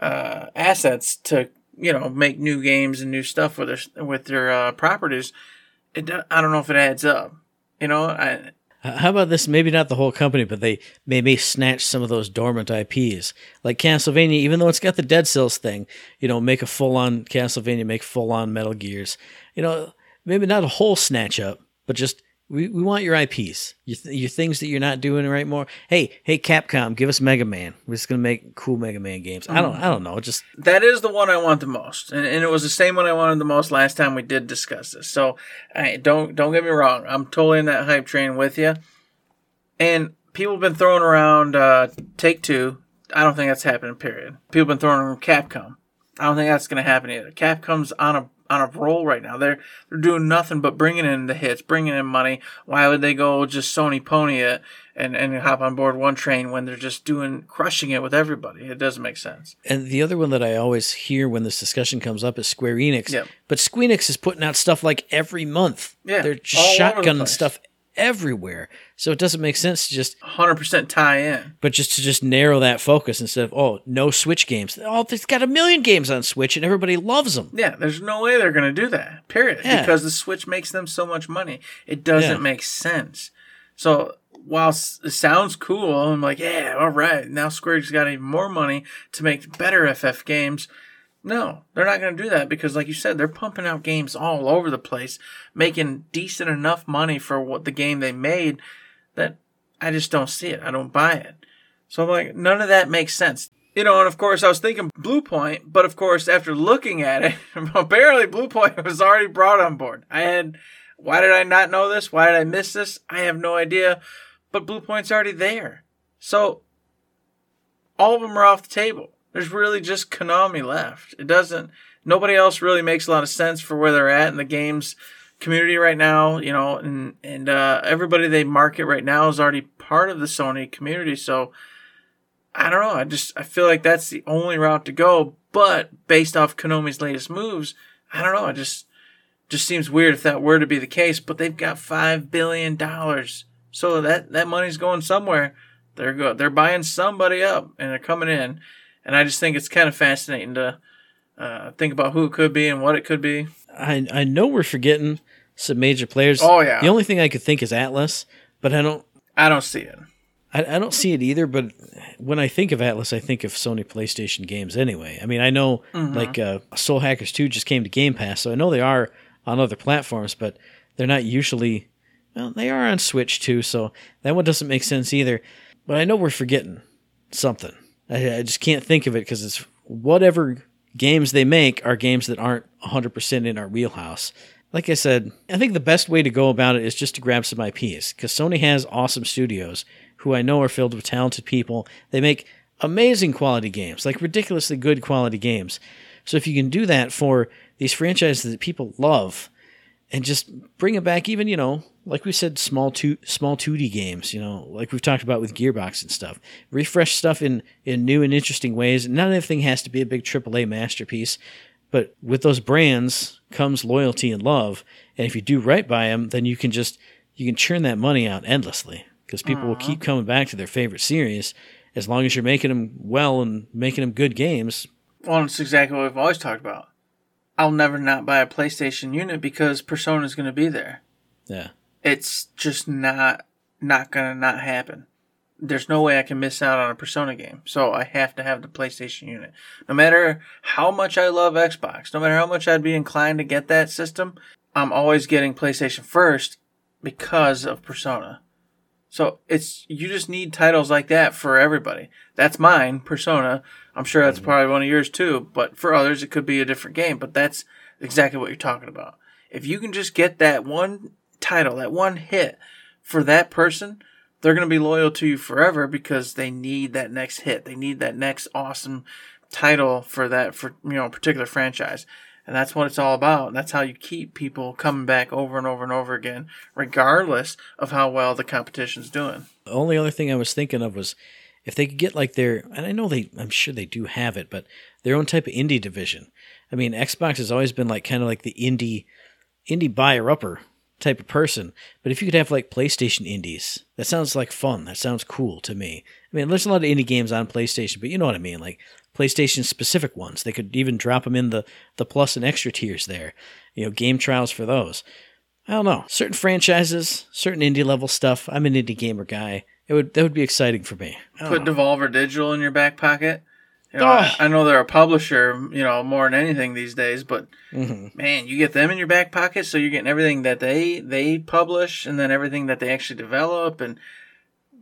uh, assets to you know make new games and new stuff with their with their uh, properties. It I don't know if it adds up. You know, I How about this? Maybe not the whole company, but they maybe snatch some of those dormant IPs, like Castlevania. Even though it's got the Dead Cells thing, you know, make a full on Castlevania, make full on Metal Gears. You know, maybe not a whole snatch up, but just we, we want your IPs, your, th- your things that you're not doing right more. Hey, hey, Capcom, give us Mega Man. We're just gonna make cool Mega Man games. I don't, I don't know. Just that is the one I want the most, and, and it was the same one I wanted the most last time we did discuss this. So, I don't don't get me wrong, I'm totally in that hype train with you. And people have been throwing around uh, Take Two. I don't think that's happening. Period. People have been throwing around Capcom. I don't think that's to happen either. Capcom's on a on a roll right now. They're they're doing nothing but bringing in the hits, bringing in money. Why would they go just Sony pony it and and hop on board one train when they're just doing crushing it with everybody? It doesn't make sense. And the other one that I always hear when this discussion comes up is Square Enix. Yep. But Squeenix is putting out stuff like every month. Yeah, They're over the shotgunning stuff everywhere. So it doesn't make sense to just Hundred percent tie in. but just to just narrow that focus instead of oh no Switch games. Oh, there's got a million games on Switch and everybody loves them. Yeah, there's no way they're going to do that. Period. Yeah. Because the Switch makes them so much money. It doesn't Yeah. make sense. So while it sounds cool, I'm like, yeah, all right. Now Square's got even more money to make better FF games. No, they're not going to do that because, like you said, they're pumping out games all over the place, making decent enough money for what the game they made. That I just don't see it. I don't buy it. So I'm like, none of that makes sense. You know, and of course I was thinking Bluepoint, but of course after looking at it, apparently Bluepoint was already brought on board. I had, why did I not know this? Why did I miss this? I have no idea, but Bluepoint's already there. So all of them are off the table. There's really just Konami left. It doesn't, nobody else really makes a lot of sense for where they're at in the games community right now, you know, and, and, uh, everybody they market right now is already part of the Sony community. So, I don't know. I just I feel like that's the only route to go. But based off Konami's latest moves, I don't know. It just just seems weird if that were to be the case. But they've got five billion dollars, so that that money's going somewhere. They're go they're buying somebody up and they're coming in, and I just think it's kind of fascinating to uh, think about who it could be and what it could be. I I know we're forgetting some major players. Oh, yeah. The only thing I could think is Atlus, but I don't I don't see it. I, I don't see it either, but when I think of Atlus, I think of Sony PlayStation games anyway. I mean, I know Mhm. like uh, Soul Hackers 2 just came to Game Pass, so I know they are on other platforms, but they're not usually, well, they are on Switch too, so that one doesn't make sense either. But I know we're forgetting something. I, I just can't think of it because it's whatever games they make are games that aren't 100% in our wheelhouse. Like I said, I think the best way to go about it is just to grab some IPs because Sony has awesome studios who I know are filled with talented people. They make amazing quality games, like ridiculously good quality games. So if you can do that for these franchises that people love and just bring it back even, you know, like we said small two small 2D games, you know, like we've talked about with Gearbox and stuff. Refresh stuff in in new and interesting ways. Not everything has to be a big AAA masterpiece, but with those brands comes loyalty and love. And if you do right by them, then you can just you can churn that money out endlessly because people will keep coming back to their favorite series as long as you're making them well and making them good games. Well, it's exactly what we've always talked about. I'll never not buy a PlayStation unit because Persona's going to be there. Yeah. It's just not not to not happen. There's no way I can miss out on a Persona game. So I have to have the PlayStation unit. No matter how much I love Xbox, no matter how much I'd be inclined to get that system, I'm always getting PlayStation first because of Persona. So it's you just need titles like that for everybody. That's mine, Persona. I'm sure that's mm-hmm. probably one of yours too, but for others it could be a different game, but that's exactly what you're talking about. If you can just get that one title, that one hit for that person, they're going to be loyal to you forever because they need that next hit. They need that next awesome title for that for you know particular franchise. And that's what it's all about. And that's how you keep people coming back over and over and over again, regardless of how well the competition's doing. The only other thing I was thinking of was if they could get like their, and I know they, I'm sure they do have it, but their own type of indie division. I mean, Xbox has always been like kind of like the indie, indie buyer upper type of person. But if you could have like PlayStation indies, that sounds like fun. That sounds cool to me. I mean, there's a lot of indie games on PlayStation, but you know what I mean, like PlayStation specific ones. They could even drop them in the the plus and extra tiers there. You know, game trials for those. I don't know. Certain franchises, certain indie level stuff. I'm an indie gamer guy. It would that would be exciting for me. Put know. Devolver Digital in your back pocket. You know, Oh. I, I know they're a publisher, you know, more than anything these days, but Mhm. man, you get them in your back pocket, so you're getting everything that they they publish, and then everything that they actually develop, and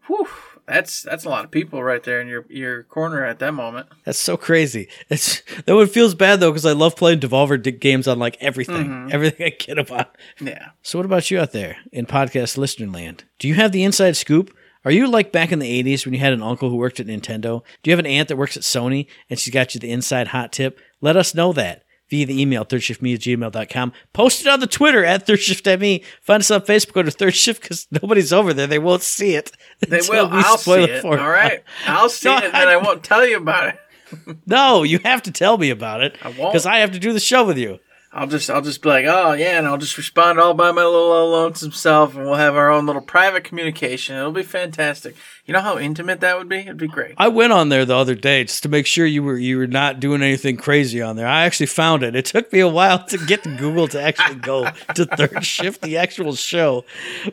whew, that's that's a lot of people right there in your your corner at that moment. That's so crazy. It's that one feels bad though because I love playing Devolver games on like everything, Mhm. everything I get about. Yeah. So what about you out there in podcast listener land? Do you have the inside scoop? Are you like back in the 80s when you had an uncle who worked at Nintendo? Do you have an aunt that works at Sony and she's got you the inside hot tip? Let us know that via the email, thirdshiftme at gmail.com. Post it on the Twitter at thirdshiftme. Find us on Facebook, go to third shift because nobody's over there. They won't see it. They will. we I'll see it. for All right, I'll see No, it, and then I won't tell you about it. No, you have to tell me about it. I won't. Because I have to do the show with you. I'll just I'll just be like, oh yeah, and I'll just respond all by my little lonesome self, and we'll have our own little private communication. It'll be fantastic. You know how intimate that would be? It'd be great. I went on there the other day just to make sure you were you were not doing anything crazy on there. I actually found it. It took me a while to get to Google to actually go to third shift, the actual show.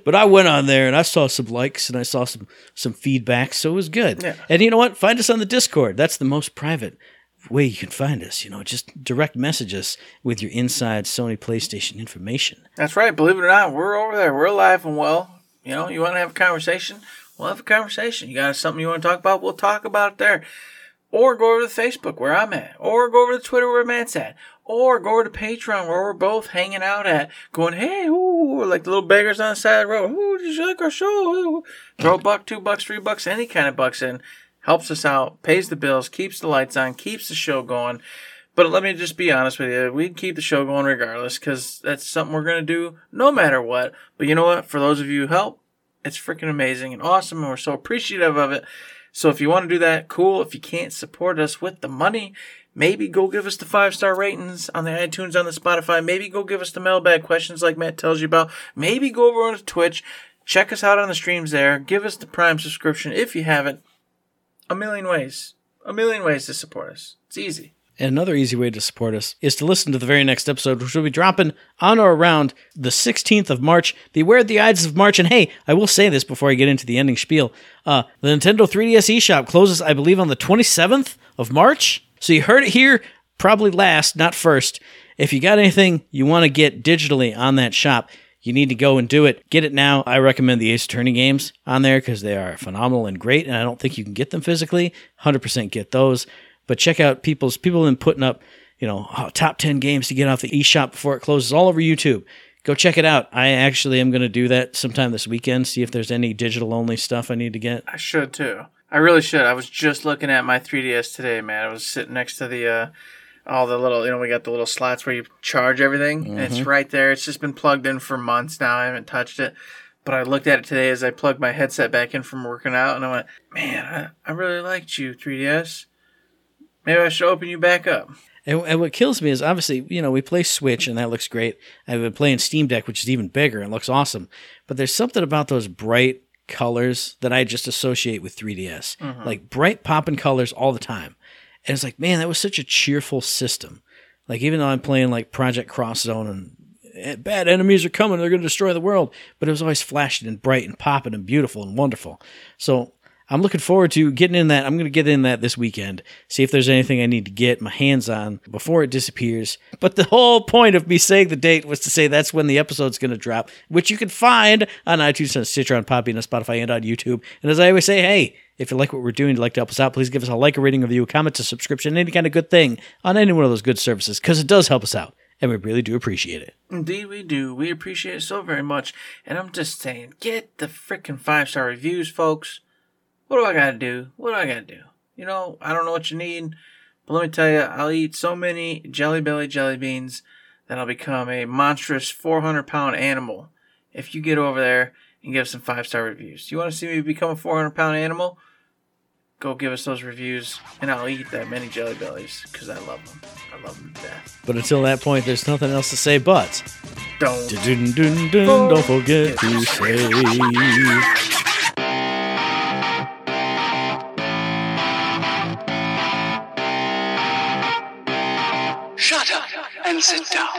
But I went on there and I saw some likes and I saw some some feedback, so it was good. Yeah. And you know what? Find us on the Discord. That's the most private way you can find us. You know, just direct message us with your inside Sony PlayStation information. That's right. Believe it or not, we're over there. We're alive and well. You know, you want to have a conversation? We'll have a conversation. You got something you want to talk about? We'll talk about it there. Or go over to Facebook where I'm at. Or go over to Twitter where Matt's at. Or go over to Patreon where we're both hanging out at. Going, hey, ooh, like the little beggars on the side of the road. Ooh, did you like our show? Ooh. Throw a buck, two bucks, three bucks, any kind of bucks in. Helps us out, pays the bills, keeps the lights on, keeps the show going. But let me just be honest with you. We'd keep the show going regardless because that's something we're going to do no matter what. But you know what? For those of you who help, it's freaking amazing and awesome. And we're so appreciative of it. So if you want to do that, cool. If you can't support us with the money, maybe go give us the five star ratings on the iTunes, on the Spotify. Maybe go give us the mailbag questions like Matt tells you about. Maybe go over on Twitch. Check us out on the streams there. Give us the Prime subscription if you haven't. A million ways. A million ways to support us. It's easy. And another easy way to support us is to listen to the very next episode, which will be dropping on or around the 16th of March, Beware the Ides of March. And hey, I will say this before I get into the ending spiel. Uh, the Nintendo 3DS eShop closes, I believe, on the 27th of March. So you heard it here, probably last, not first. If you got anything you want to get digitally on that shop, you need to go and do it. Get it now. I recommend the Ace Attorney games on there because they are phenomenal and great, and I don't think you can get them physically. 100% get those. But check out people's people have been putting up, you know, oh, top 10 games to get off the eShop before it closes all over YouTube. Go check it out. I actually am going to do that sometime this weekend, see if there's any digital only stuff I need to get. I should too. I really should. I was just looking at my 3DS today, man. I was sitting next to the uh all the little, you know, we got the little slots where you charge everything. And it's right there. It's just been plugged in for months now. I haven't touched it. But I looked at it today as I plugged my headset back in from working out, and I went, "Man, I, I really liked you, 3DS. Maybe I should open you back up." And, and what kills me is obviously, you know, we play Switch and that looks great. I've been playing Steam Deck, which is even bigger and looks awesome. But there's something about those bright colors that I just associate with 3DS. Mhm. Like bright popping colors all the time. And it's like, man, that was such a cheerful system. Like even though I'm playing like Project Cross Zone and eh, bad enemies are coming, they're going to destroy the world, but it was always flashing and bright and popping and beautiful and wonderful. So I'm looking forward to getting in that. I'm going to get in that this weekend, see if there's anything I need to get my hands on before it disappears. But the whole point of me saying the date was to say that's when the episode's going to drop, which you can find on iTunes, on Stitcher, on Podbean, on Spotify, and on YouTube. And as I always say, hey, if you like what we're doing, you'd like to help us out, please give us a like, a rating, a review, a comment, a subscription, any kind of good thing on any one of those good services, because it does help us out, and we really do appreciate it. Indeed, we do. We appreciate it so very much. And I'm just saying, get the freaking five star reviews, folks. What do I gotta do? What do I gotta do? You know, I don't know what you need, but let me tell you, I'll eat so many Jelly Belly jelly beans that I'll become a monstrous 400 pound animal if you get over there and give some five star reviews. You want to see me become a 400 pound animal? go give us those reviews, and I'll eat that many Jelly Bellies because I love them. I love them to death. But until that point, there's nothing else to say but. Don't, dun, dun, dun, don't forget to save. Shut up and sit down.